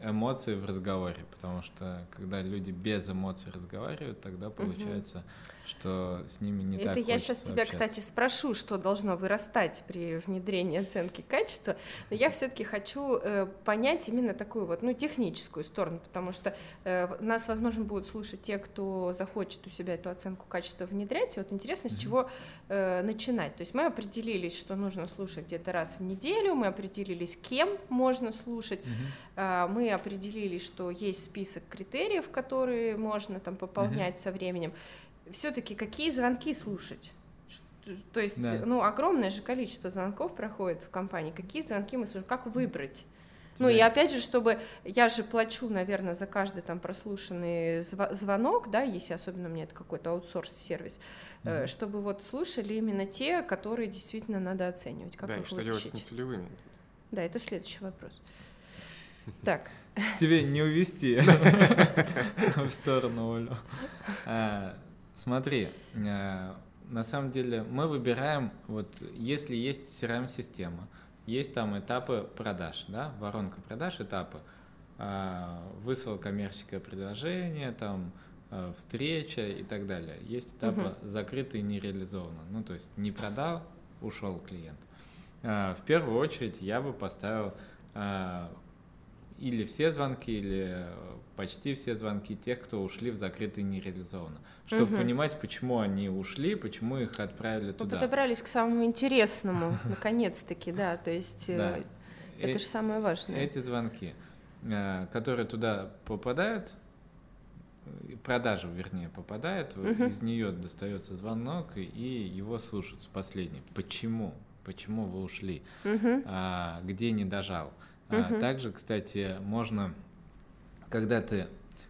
Эмоции в разговоре, потому что когда люди без эмоций разговаривают, тогда получается, что с ними не Это так я хочется сейчас тебя, общаться. кстати, спрошу, что должно вырастать при внедрении оценки качества, но я все-таки хочу э, понять именно такую вот, ну, техническую сторону, потому что э, нас, возможно, будут слушать те, кто захочет у себя эту оценку качества внедрять, и вот интересно, с чего э, начинать. То есть мы определились, что нужно слушать где-то раз в неделю, мы определились, кем можно слушать, Мгм. а, мы определились, что есть список критериев, которые можно там пополнять со временем. Все-таки какие звонки слушать? То есть, Да. ну, огромное же количество звонков проходит в компании. Какие звонки мы слушаем? Как выбрать? Ну и опять же, чтобы я же плачу, наверное, за каждый там прослушанный зва- звонок, да, если особенно мне это какой-то аутсорс-сервис, э, Мгм. чтобы вот слушали именно те, которые действительно надо оценивать. Как да, и их что делать с нецелевыми? Да, это следующий вопрос. Так, Тебе не увести в сторону Олю. Смотри, а, на самом деле мы выбираем, вот если есть CRM-система, есть там этапы продаж, да, воронка продаж, этапы. А, Выслал коммерческое предложение, там а, встреча и так далее. Есть этапы закрыто и не реализовано. Ну, то есть не продал, ушел клиент. А, В первую очередь я бы поставил а, или все звонки, или э, почти все звонки тех, кто ушли в закрытый и не реализовано. Чтобы Мгм. понимать, почему они ушли, почему их отправили Мы туда. подобрались к самому интересному, наконец-таки, да, то есть э, Да. это Э- же самое важное. Эти звонки, которые туда попадают, продажа, вернее, попадает, из нее достается звонок, и- его слушают последний. Почему? Почему вы ушли? А, где не дожал. А, также, кстати, можно, когда ты,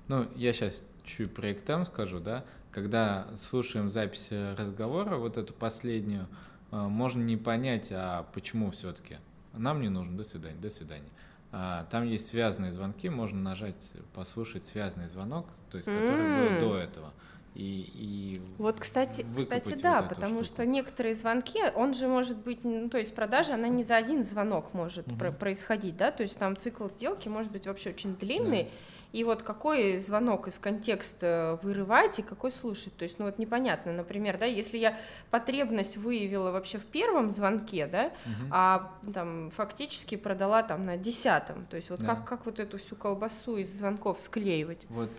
ну, я сейчас чуть про эктем скажу, да, когда слушаем запись разговора, вот эту последнюю, а, можно не понять, а почему все-таки нам не нужно, до свидания, до свидания. А, там есть связанные звонки, можно нажать, послушать связанный звонок, то есть который М. был до этого. И, и Вот, кстати, кстати, вот да, эту потому штуку. что некоторые звонки, он же может быть, ну, то есть продажа, она не за один звонок может Мгм. про- происходить, да, то есть там цикл сделки может быть вообще очень длинный, Да. и вот какой звонок из контекста вырывать и какой слушать, то есть, ну вот непонятно, например, да, если я потребность выявила вообще в первом звонке, да, Мгм. а там фактически продала там на десятом, то есть вот Да. как, как вот эту всю колбасу из звонков склеивать? Вот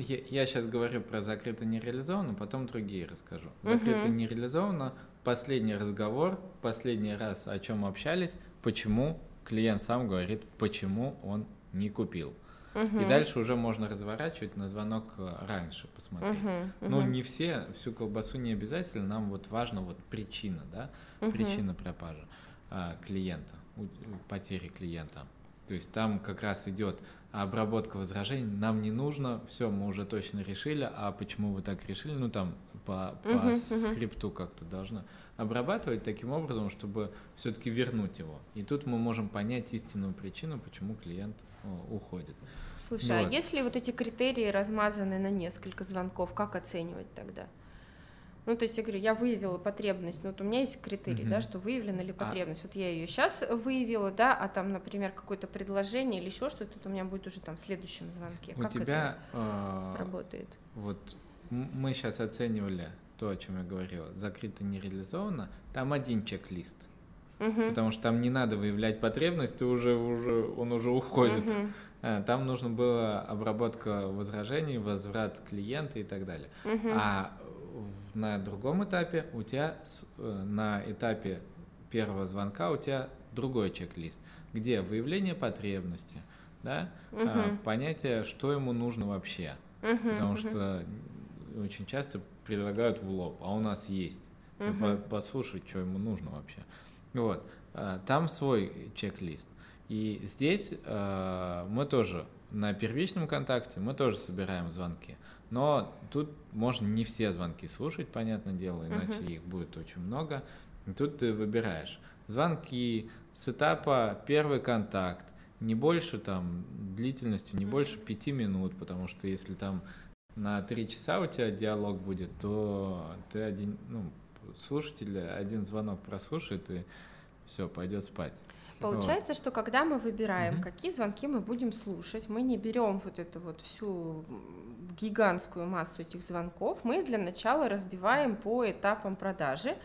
я, сейчас говорю про закрыто нереализованно, потом другие расскажу. Закрыто нереализованно, последний разговор, последний раз о чем общались, почему клиент сам говорит, почему он не купил. И Мгм. дальше уже можно разворачивать на звонок э, раньше посмотреть. Мгм, Ну, мгм, не все, всю колбасу не обязательно, нам вот важно вот причина, да, мгм. причина пропажи а, клиента, у- у потери клиента. То есть там как раз идет обработка возражений, нам не нужно, все, мы уже точно решили, а почему вы так решили, ну там по, по мгм. скрипту как-то должно обрабатывать таким образом, чтобы все-таки вернуть его. И тут мы можем понять истинную причину, почему клиент о, уходит. Слушай, а Вот. если вот эти критерии размазаны на несколько звонков, как оценивать тогда? Ну, то есть я говорю, я выявила потребность, ну, вот у меня есть критерий, Мгм. да, что выявлена ли А. потребность. Вот я ее сейчас выявила, да, а там, например, какое-то предложение или еще что-то, это у меня будет уже там в следующем звонке. У как тебя это э, работает? вот мы сейчас оценивали то, о чем я говорил, закрыто не реализовано, там один чек-лист, Мгм. потому что там не надо выявлять потребность, ты уже, уже, он уже уходит. А, Там нужно было обработка возражений, возврат клиента и так далее. Мгм. А на другом этапе у тебя, э, на этапе первого звонка у тебя другой чек-лист, где выявление потребности, да, а, Мгм. понятие, что ему нужно вообще. Мгм. Потому Мгм. что очень часто предлагают в лоб, а у нас есть. По- послушать, что ему нужно вообще. Вот. А, Там свой чек-лист. И здесь э, мы тоже на первичном контакте мы тоже собираем звонки. Но тут можно не все звонки слушать, понятное дело, иначе Мгм. их будет очень много. И тут ты выбираешь звонки с этапа первый контакт, не больше там длительностью, не Мгм. больше пяти минут, потому что если там на три часа у тебя диалог будет, то ты один, ну, слушатель один звонок прослушает и все, пойдет спать. Получается, что когда мы выбираем, Мгм. какие звонки мы будем слушать, мы не берем вот эту вот всю гигантскую массу этих звонков, мы для начала разбиваем по этапам продажи,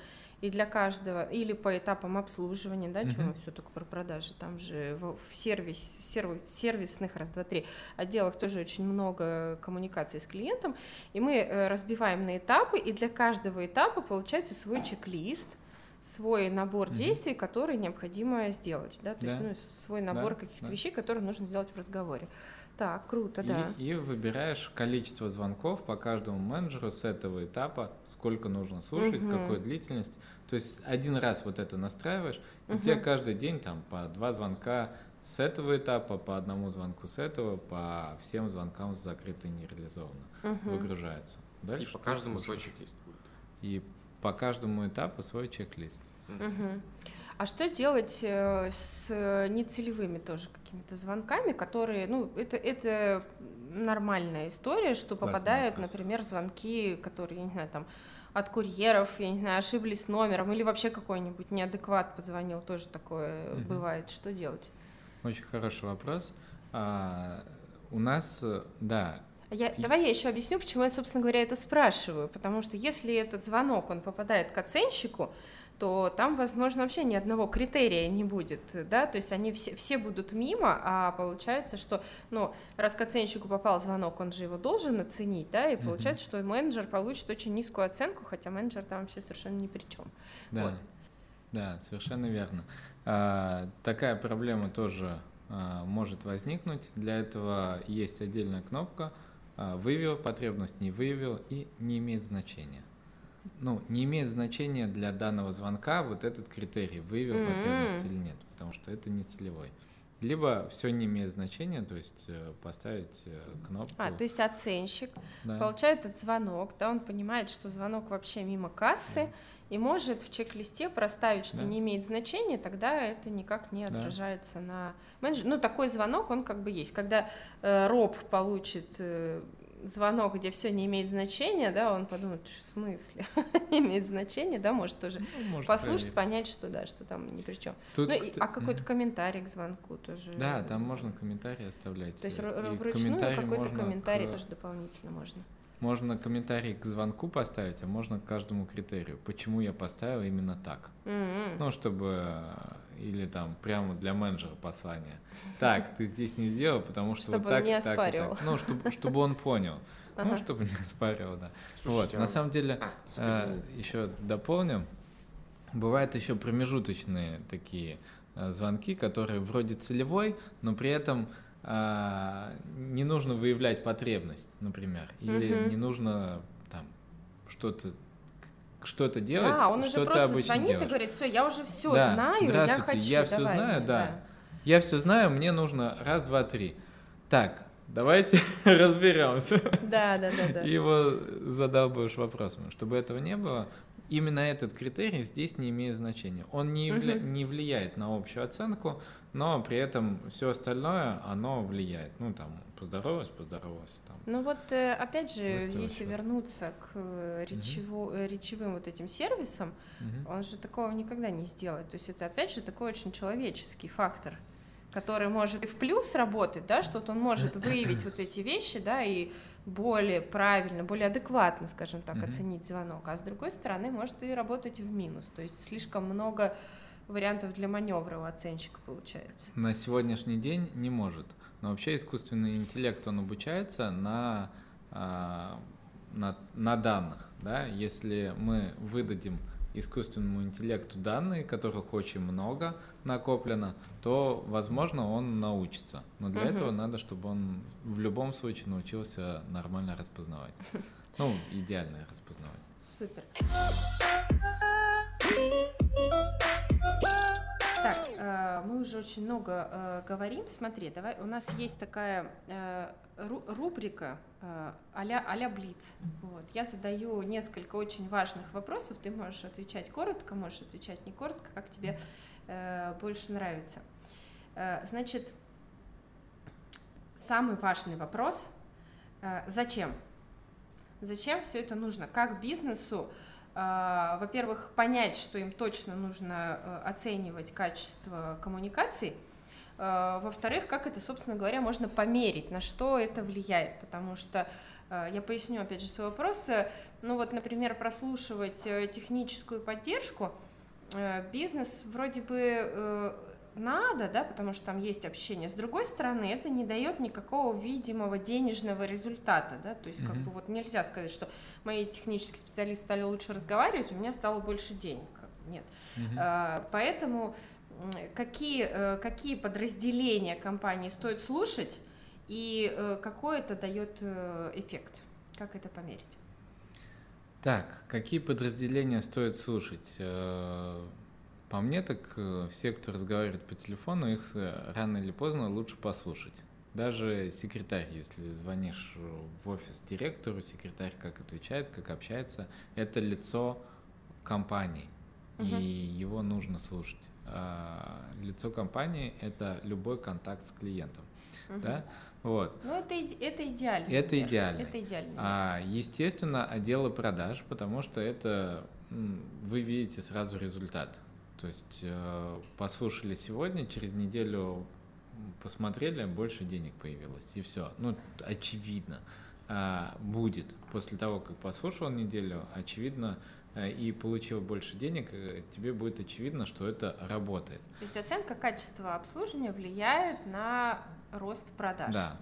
и для каждого, или по этапам обслуживания, да, что Мгм. мы все только про продажи, там же в, в сервис, сервис, сервисных, раз, два, три, отделах тоже очень много коммуникаций с клиентом, и мы э, разбиваем на этапы, и для каждого этапа получается свой чек-лист, свой набор Мгм. действий, которые необходимо сделать, да, то есть Да. ну, свой набор Да, каких-то да. вещей, которые нужно сделать в разговоре. Так, круто, И, да. и выбираешь количество звонков по каждому менеджеру с этого этапа, сколько нужно слушать, Мгм. какой длительность. То есть один раз вот это настраиваешь, и тебе каждый день там по два звонка с этого этапа, по одному звонку с этого, по всем звонкам закрыто и нереализовано Мгм. выгружается. Дальше И по каждому свой чек-лист будет. И по каждому этапу свой чек-лист. Мгм. А что делать э, с нецелевыми тоже какими-то звонками, которые, ну, это, это нормальная история, что попадают, например, звонки, которые, я не знаю, там, от курьеров, я не знаю, ошиблись номером, или вообще какой-нибудь неадекват позвонил, тоже такое Мгм. бывает. Что делать? Очень хороший вопрос. А, у нас, э, да, Я, Давай я еще объясню, почему я, собственно говоря, это спрашиваю. Потому что если этот звонок, он попадает к оценщику, то там, возможно, вообще ни одного критерия не будет, да, то есть они все, все будут мимо, а получается, что, ну, раз к оценщику попал звонок, он же его должен оценить, да, и получается, что менеджер получит очень низкую оценку, хотя менеджер там вообще совершенно ни при чем. Да, Вот. да, совершенно верно. А, такая проблема тоже а, может возникнуть. Для этого есть отдельная кнопка «Выявил потребность, не выявил» и «Не имеет значения». Ну, не имеет значения для данного звонка вот этот критерий, выявил М. потребность или нет, потому что это не целевой. Либо все не имеет значения, то есть э, поставить э, кнопку. А, то есть оценщик да. получает этот звонок, да, он понимает, что звонок вообще мимо кассы, и может в чек-листе проставить, что Да. не имеет значения, тогда это никак не Да. отражается на менеджере. Ну, такой звонок, он как бы есть. Когда э, роб получит э, звонок, где все не имеет значения, да, он подумает, «Ш- в смысле, не имеет значения, да, может тоже Ну, может послушать, проверить. понять, что да, что там ни при чем. Тут, ну, и- кста- а какой-то комментарий к звонку тоже. Да, там можно комментарии оставлять. То есть э, и вручную комментарий какой-то комментарий к- тоже дополнительно можно. Можно комментарий к звонку поставить, а можно к каждому критерию. Почему я поставил именно так? М-м. Ну, чтобы... э, Или там прямо для менеджера послание. Так, ты здесь не сделал, потому что Чтобы вот он так, не так и оспаривал. так. Ну, чтобы, чтобы он понял. Ну, Ага. чтобы не оспаривал, да. Слушайте, вот, на а- самом деле, А, извини. еще дополним. Бывают еще промежуточные такие э, звонки, которые вроде целевой, но при этом не нужно выявлять потребность, например, или Мгм. не нужно там что-то что-то делать, Да, он уже просто звонит делаешь. и говорит, все, я уже все Да, знаю, я хочу. я всё давай знаю, мне, да. Я все знаю, мне нужно раз, два, три. Так, давайте разберемся. Да, да, да, да. И его задалбываешь вопросом. Чтобы этого не было, именно этот критерий здесь не имеет значения. Он не, явля... Мгм. не влияет на общую оценку, но при этом все остальное, оно влияет. Ну, там, поздоровалась, поздоровалась. Там. Ну вот, э, опять же, если вернуться к э, речево- э, речевым вот этим сервисам, Мгм. он же такого никогда не сделает. То есть это, опять же, такой очень человеческий фактор, который может и в плюс работать, да, что вот он может выявить вот эти вещи, да, и более правильно, более адекватно, скажем так, Мгм. оценить звонок, а с другой стороны может и работать в минус, то есть слишком много вариантов для маневра у оценщика получается. На сегодняшний день не может. Но вообще искусственный интеллект, он обучается на, а, на, на данных. Да? Если мы выдадим искусственному интеллекту данные, которых очень много накоплено, то, возможно, он научится. Но для Мгм. этого надо, чтобы он в любом случае научился нормально распознавать. Ну, идеально распознавать. Супер. Так, э, мы уже очень много э, говорим. Смотри, давай, у нас есть такая э, ру- рубрика э, а-ля, Блиц. Вот. Я задаю несколько очень важных вопросов. Ты можешь отвечать коротко, можешь отвечать не коротко, как тебе э, больше нравится. Э, значит, самый важный вопрос зачем? Зачем все это нужно? Как бизнесу, во-первых, понять, что им точно нужно э, оценивать качество коммуникаций, э, во-вторых, как это, собственно говоря, можно померить, на что это влияет, потому что э, я поясню опять же свой вопрос. Э, Ну вот, например, прослушивать э, техническую поддержку бизнес вроде бы надо, да, потому что там есть общение. С другой стороны, это не дает никакого видимого денежного результата, да, то есть как Мгм. бы вот нельзя сказать, что мои технические специалисты стали лучше разговаривать, у меня стало больше денег. Как Нет. Мгм. А, Поэтому какие, э, какие подразделения компании стоит слушать и э, какой это дает э, эффект? Как это померить? Так, какие подразделения стоит слушать? По мне, так э, все, кто разговаривает по телефону, их э, рано или поздно лучше послушать. Даже секретарь, если звонишь в офис директору, секретарь как отвечает, как общается, это лицо компании, и Мгм. его нужно слушать. А лицо компании – это любой контакт с клиентом, Мгм. да? Вот. Ну, это, это идеально. Это идеально. Это идеально. А, естественно, отделы продаж, потому что это вы видите сразу результат. То есть э, послушали сегодня, через неделю посмотрели, больше денег появилось, и все. Ну, очевидно, а, будет. После того, как послушал неделю, очевидно, э, и получил больше денег, э, тебе будет очевидно, что это работает. То есть оценка качества обслуживания влияет на рост продаж. Да.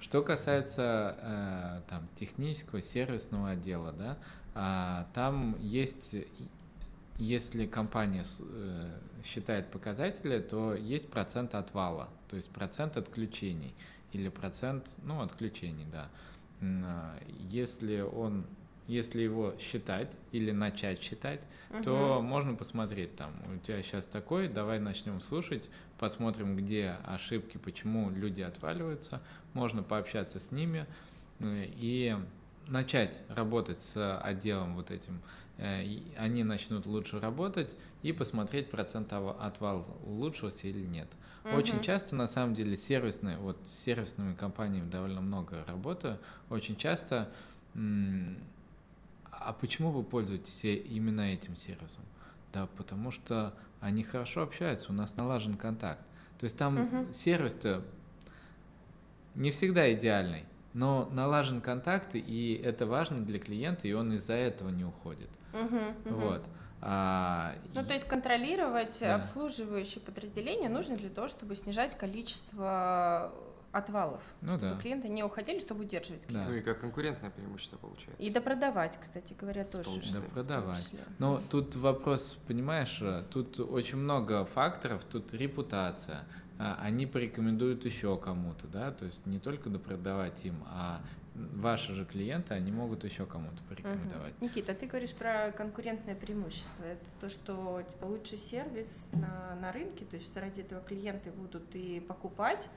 Что касается э, там технического сервисного отдела, да, а, там есть, если компания э, считает показатели, то есть процент отвала, то есть процент отключений или процент, ну, отключений, да. А, Если он, если его считать или начать считать, то можно посмотреть там, у тебя сейчас такой, давай начнем слушать, посмотрим, где ошибки, почему люди отваливаются, можно пообщаться с ними э, и начать работать с отделом вот этим. Э, Они начнут лучше работать и посмотреть процент отвал улучшился или нет. Очень Мгм. часто, на самом деле, сервисные, вот с сервисными компаниями довольно много работаю, очень часто, а почему вы пользуетесь э- именно этим сервисом? Да, потому что они хорошо общаются, у нас налажен контакт. То есть там Мгм. сервис-то не всегда идеальный, но налажен контакт, и это важно для клиента, и он из-за этого не уходит. Мгм. Вот. А, Ну, и- то есть контролировать Да. обслуживающие подразделения нужно для того, чтобы снижать количество отвалов, Ну чтобы да. клиенты не уходили, чтобы удерживать Да. клиента. Ну и как конкурентное преимущество получается. И допродавать, кстати говоря, тоже. том Да, числе. в том продавать. числе. Но тут вопрос, понимаешь, э, тут очень много факторов, тут репутация. А, Они порекомендуют еще кому-то, да, то есть не только допродавать им, а ваши же клиенты, они могут еще кому-то порекомендовать. Мгм. Никита, ты говоришь про конкурентное преимущество. Это то, что типа, лучший сервис на, на рынке, то есть ради этого клиенты будут и покупать,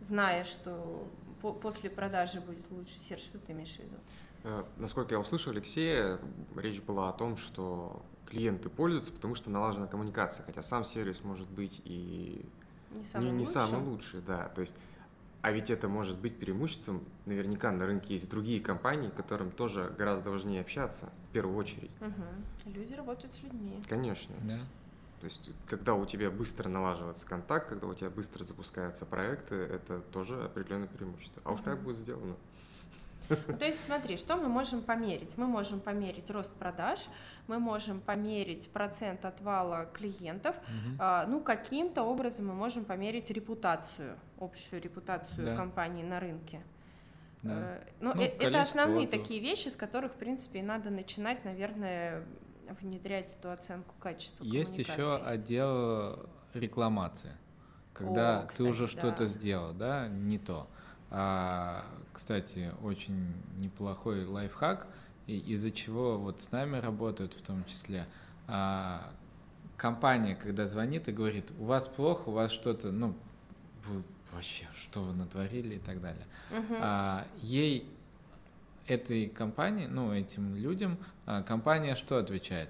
зная, что по- после продажи будет лучший сервис. Что ты имеешь в виду? Э, насколько я услышал Алексея, речь была о том, что клиенты пользуются, потому что налажена коммуникация, хотя сам сервис может быть и Не самый не, не лучший. самый лучший, да. То есть, а ведь это может быть преимуществом. Наверняка на рынке есть другие компании, которым тоже гораздо важнее общаться, в первую очередь. Мгм. Люди работают с людьми. Конечно. Да. То есть, когда у тебя быстро налаживается контакт, когда у тебя быстро запускаются проекты, это тоже определенное преимущество. А уж как будет сделано? Ну, То есть, смотри, что мы можем померить? Мы можем померить рост продаж, мы можем померить процент отвала клиентов, а, ну, каким-то образом мы можем померить репутацию, общую репутацию Да. компании на рынке. Да. Э, Ну, Ну, э- это основные отзывов. такие вещи, с которых, в принципе, и надо начинать, наверное, внедрять эту оценку качества Есть еще отдел рекламации, когда О, ты уже кстати, что-то да. сделал, да, не то. А, кстати, очень неплохой лайфхак, из-за чего вот с нами работают в том числе. а, компания, когда звонит и говорит, у вас плохо, у вас что-то, ну, вы вообще, что вы натворили и так далее. Мгм. А, ей этой компании, ну, этим людям, а, компания что отвечает?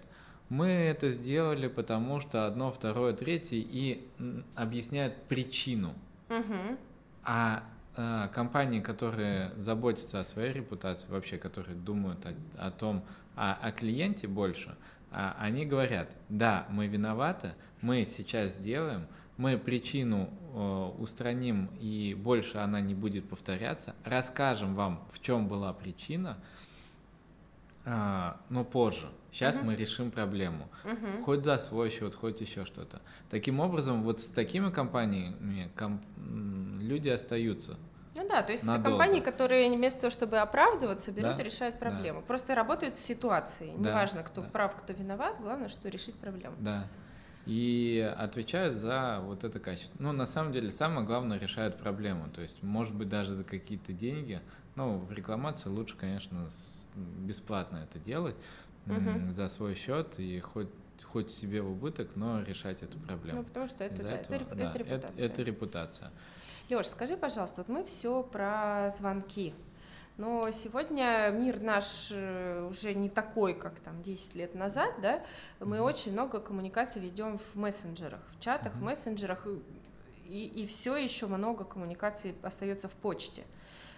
Мы это сделали, потому что одно, второе, третье, и м, объясняют причину. А а, компании, которые заботятся о своей репутации, вообще, которые думают о, о том, о, о клиенте больше, а, они говорят, да, мы виноваты, мы сейчас сделаем, мы причину э, устраним и больше она не будет повторяться, расскажем вам, в чем была причина, а, но позже. Сейчас Мгм. мы решим проблему. Мгм. Хоть за свой счет, хоть еще что-то. Таким образом, вот с такими компаниями ком- м, люди остаются. Ну да, то есть это Надолго. компании, которые вместо того, чтобы оправдываться, берут Да, и решают да. проблему. Просто работают с ситуацией. Да, Неважно, кто да. прав, кто виноват, главное, что решить проблему. Да. И отвечают за вот это качество. Ну, на самом деле, самое главное, решают проблему. То есть, может быть, даже за какие-то деньги. Ну, в рекламации лучше, конечно, с- бесплатно это делать Мгм. за свой счет и хоть, хоть себе в убыток, но решать эту проблему. Ну, потому что это, да, это, этого, реп- да, это репутация. это репутация. Леш, скажи, пожалуйста, вот мы все про звонки. Но сегодня мир наш э, уже не такой, как там 10 лет назад, да? Мы Мгм. очень много коммуникаций ведем в мессенджерах, в чатах, в Мгм. мессенджерах, и, и все еще много коммуникаций остается в почте.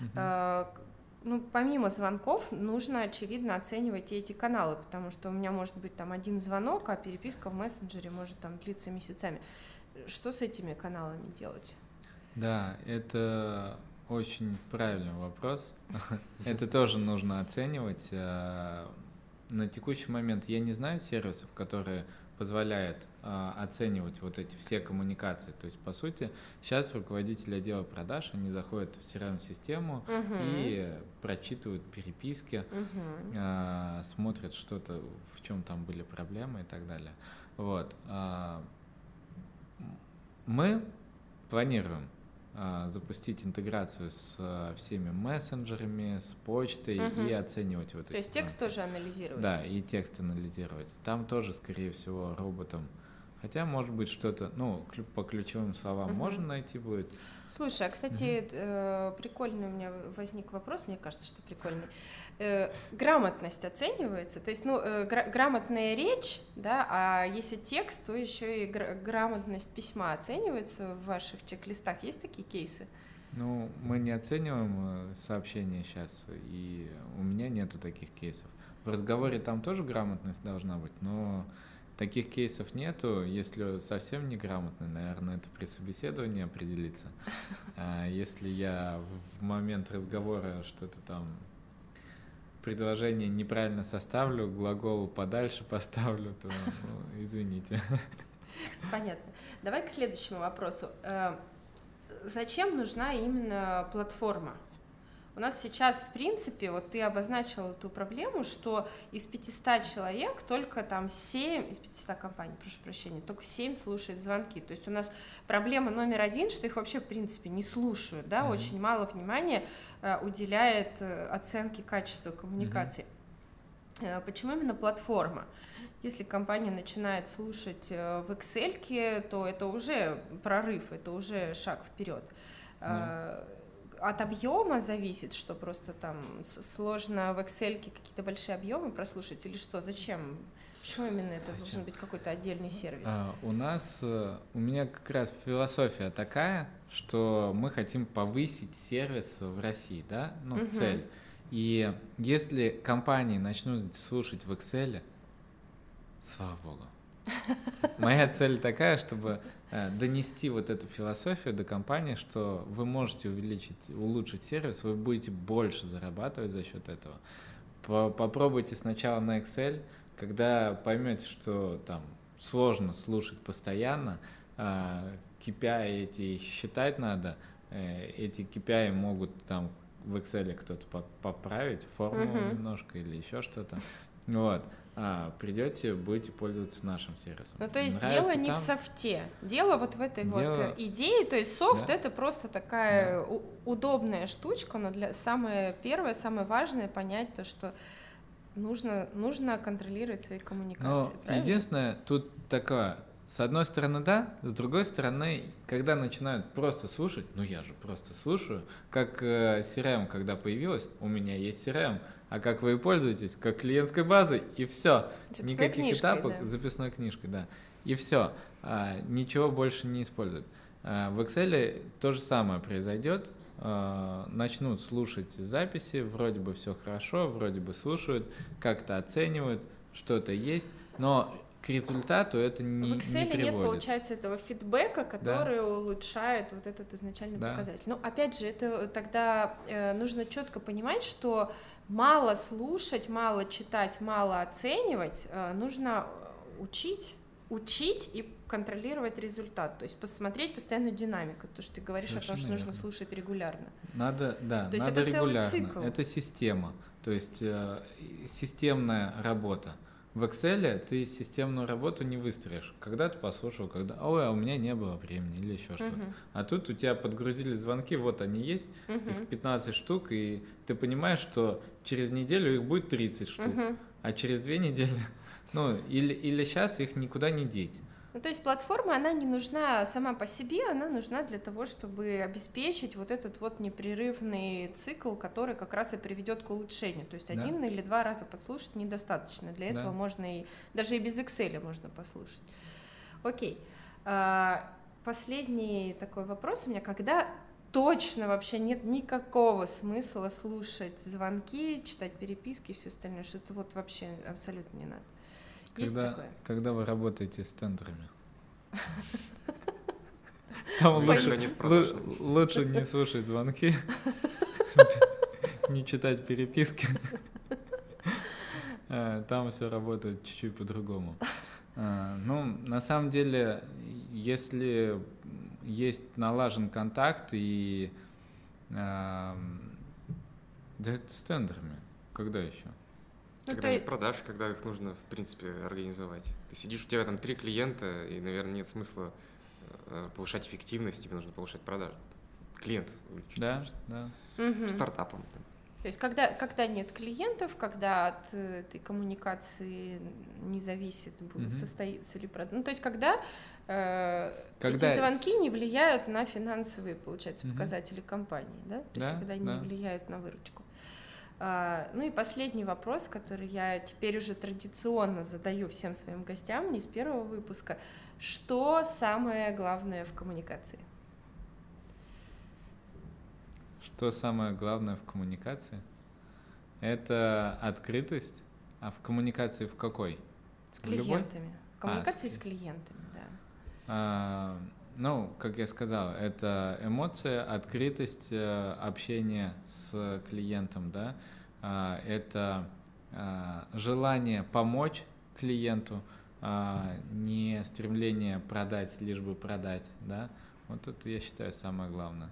Мгм. Ну, помимо звонков, нужно, очевидно, оценивать и эти каналы, потому что у меня может быть там один звонок, а переписка в мессенджере может там длиться месяцами. Что с этими каналами делать? Да, это очень правильный вопрос. Это тоже нужно оценивать. Э, На текущий момент я не знаю сервисов, которые позволяют э, оценивать вот эти все коммуникации. То есть, по сути, сейчас руководители отдела продаж, они заходят в CRM-систему Мгм. и прочитывают переписки, Мгм. а, смотрят что-то, в чем там были проблемы и так далее. Вот. м, Мы планируем запустить интеграцию с а, всеми мессенджерами, с почтой Мгм. и оценивать вот То эти есть текст тоже анализировать. Да, и текст анализировать. Там тоже, скорее всего, роботом. Хотя, может быть, что-то, ну, по ключевым словам Мгм. можно найти будет. Слушай, а кстати, э, прикольный у меня возник вопрос, мне кажется, что прикольный. Э, грамотность оценивается, то есть, ну, э, гра- грамотная речь, да, а если текст, то еще и гра- грамотность письма оценивается в ваших чек-листах. Есть такие кейсы? Ну, мы не оцениваем э, сообщения сейчас, и у меня нету таких кейсов. В разговоре там тоже грамотность должна быть, но таких кейсов нету. Если совсем неграмотный, наверное, это при собеседовании определится. А если я в момент разговора что-то там предложение неправильно составлю, глагол подальше поставлю, то ну, извините. Понятно. Давай к следующему вопросу. Э, Зачем нужна именно платформа? У нас сейчас, в принципе, вот ты обозначил эту проблему, что из 500 человек только там 7, из 500 компаний, прошу прощения, только 7 слушает звонки. То есть у нас проблема номер один, что их вообще, в принципе, не слушают, да, Мгм. очень мало внимания э, уделяет э, оценке качества коммуникации. Э, Почему именно платформа? Если компания начинает слушать э, в Excel, то это уже прорыв, это уже шаг вперед. Да. От объема зависит, что просто там сложно в Excel какие-то большие объемы прослушать или что? Зачем? Почему именно это Зачем? должен быть какой-то отдельный сервис? А, у нас, э, у меня как раз философия такая, что мы хотим повысить сервис в России, да, ну, угу. цель. И если компании начнут слушать в Excel, слава богу. Моя цель такая, чтобы донести вот эту философию до компании, что вы можете увеличить, улучшить сервис, вы будете больше зарабатывать за счет этого. Попробуйте сначала на Excel, когда поймете, что там сложно слушать постоянно, KPI а, эти считать надо, э, эти KPI могут там в Excel кто-то поправить, формулу uh-huh. немножко или еще что-то. Вот. А, придете, будете пользоваться нашим сервисом. Ну, то есть Нравится дело не там? в софте, дело вот в этой дело... вот идее, то есть софт да. это просто такая да. удобная штучка, но для самое первое, самое важное понять то, что нужно, нужно контролировать свои коммуникации. Но единственное, тут такое, с одной стороны, да, с другой стороны, когда начинают просто слушать, ну я же просто слушаю, как э, CRM, когда появилась, у меня есть CRM, а как вы пользуетесь, как клиентской базой, и все. Никаких книжкой, этапов, да. записной книжкой, да. И все. А, ничего больше не используют. А, в Excel то же самое произойдет. А, начнут слушать записи, вроде бы все хорошо, вроде бы слушают, как-то оценивают, что-то есть, но к результату это не, В Excel не приводит. нет, получается, этого фидбэка, который да. улучшает вот этот изначальный да. показатель. Но опять же, это тогда э, нужно четко понимать, что мало слушать, мало читать, мало оценивать, э, нужно учить, учить и контролировать результат, то есть посмотреть постоянную динамику, то, что ты говоришь Совершенно о том, что верно. нужно слушать регулярно. Надо, да, то надо есть это регулярно. Целый цикл. Это система, то есть э, системная работа. В Excel ты системную работу не выстроишь. Когда ты послушал, когда, ой, а у меня не было времени или еще что-то. Uh-huh. А тут у тебя подгрузили звонки, вот они есть, uh-huh. их 15 штук, и ты понимаешь, что через неделю их будет 30 штук, uh-huh. а через две недели, ну, или, или сейчас их никуда не деть. Ну, то есть платформа, она не нужна сама по себе, она нужна для того, чтобы обеспечить вот этот вот непрерывный цикл, который как раз и приведет к улучшению. То есть да. один или два раза подслушать недостаточно. Для этого да. можно и даже и без Excel можно послушать. Окей. А, последний такой вопрос у меня. Когда точно вообще нет никакого смысла слушать звонки, читать переписки и все остальное, что это вот вообще абсолютно не надо. Когда, когда вы работаете с тендерами? Там лучше, лучше не слушать звонки, не читать переписки. А, там все работает чуть-чуть по-другому. А, ну, на самом деле, если есть налажен контакт и да, с тендерами, когда еще? Ну, когда нет продаж, когда их нужно, в принципе, организовать. Ты сидишь, у тебя там три клиента, и, наверное, нет смысла э, повышать эффективность, тебе нужно повышать продажи. Клиентов увеличить. Да, да. Угу. Стартапом. Там. То есть когда, когда нет клиентов, когда от этой коммуникации не зависит, будет, угу. состоится ли продажа. Ну, то есть когда, э, когда эти звонки не влияют на финансовые, получается, угу. показатели компании, да? То да, есть когда да. не влияют на выручку. А, ну и последний вопрос, который я теперь уже традиционно задаю всем своим гостям, не с первого выпуска. Что самое главное в коммуникации? Что самое главное в коммуникации? Это открытость. А в коммуникации в какой? С клиентами. В коммуникации а, с... с клиентами, да. А, ну, как я сказал, это эмоция, открытость, э, общение с клиентом, да, а, это а, желание помочь клиенту, а, не стремление продать, лишь бы продать, да. Вот это, я считаю, самое главное.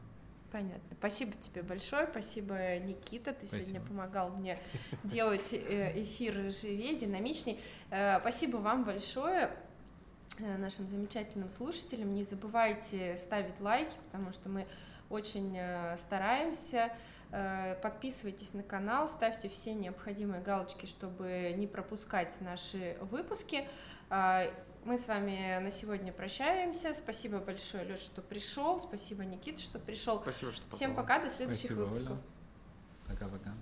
Понятно. Спасибо тебе большое. Спасибо, Никита. Ты Спасибо. сегодня помогал мне делать э, эфир живее, динамичней. Э, спасибо вам большое. Э, нашим замечательным слушателям. Не забывайте ставить лайки, потому что мы очень э, стараемся. Э, подписывайтесь на канал, ставьте все необходимые галочки, чтобы не пропускать наши выпуски. Мы с вами на сегодня прощаемся. Спасибо большое, Леш, что пришел. Спасибо, Никит, что пришел. Спасибо, что попал. Всем пока, до следующих Спасибо, выпусков. Пока-пока.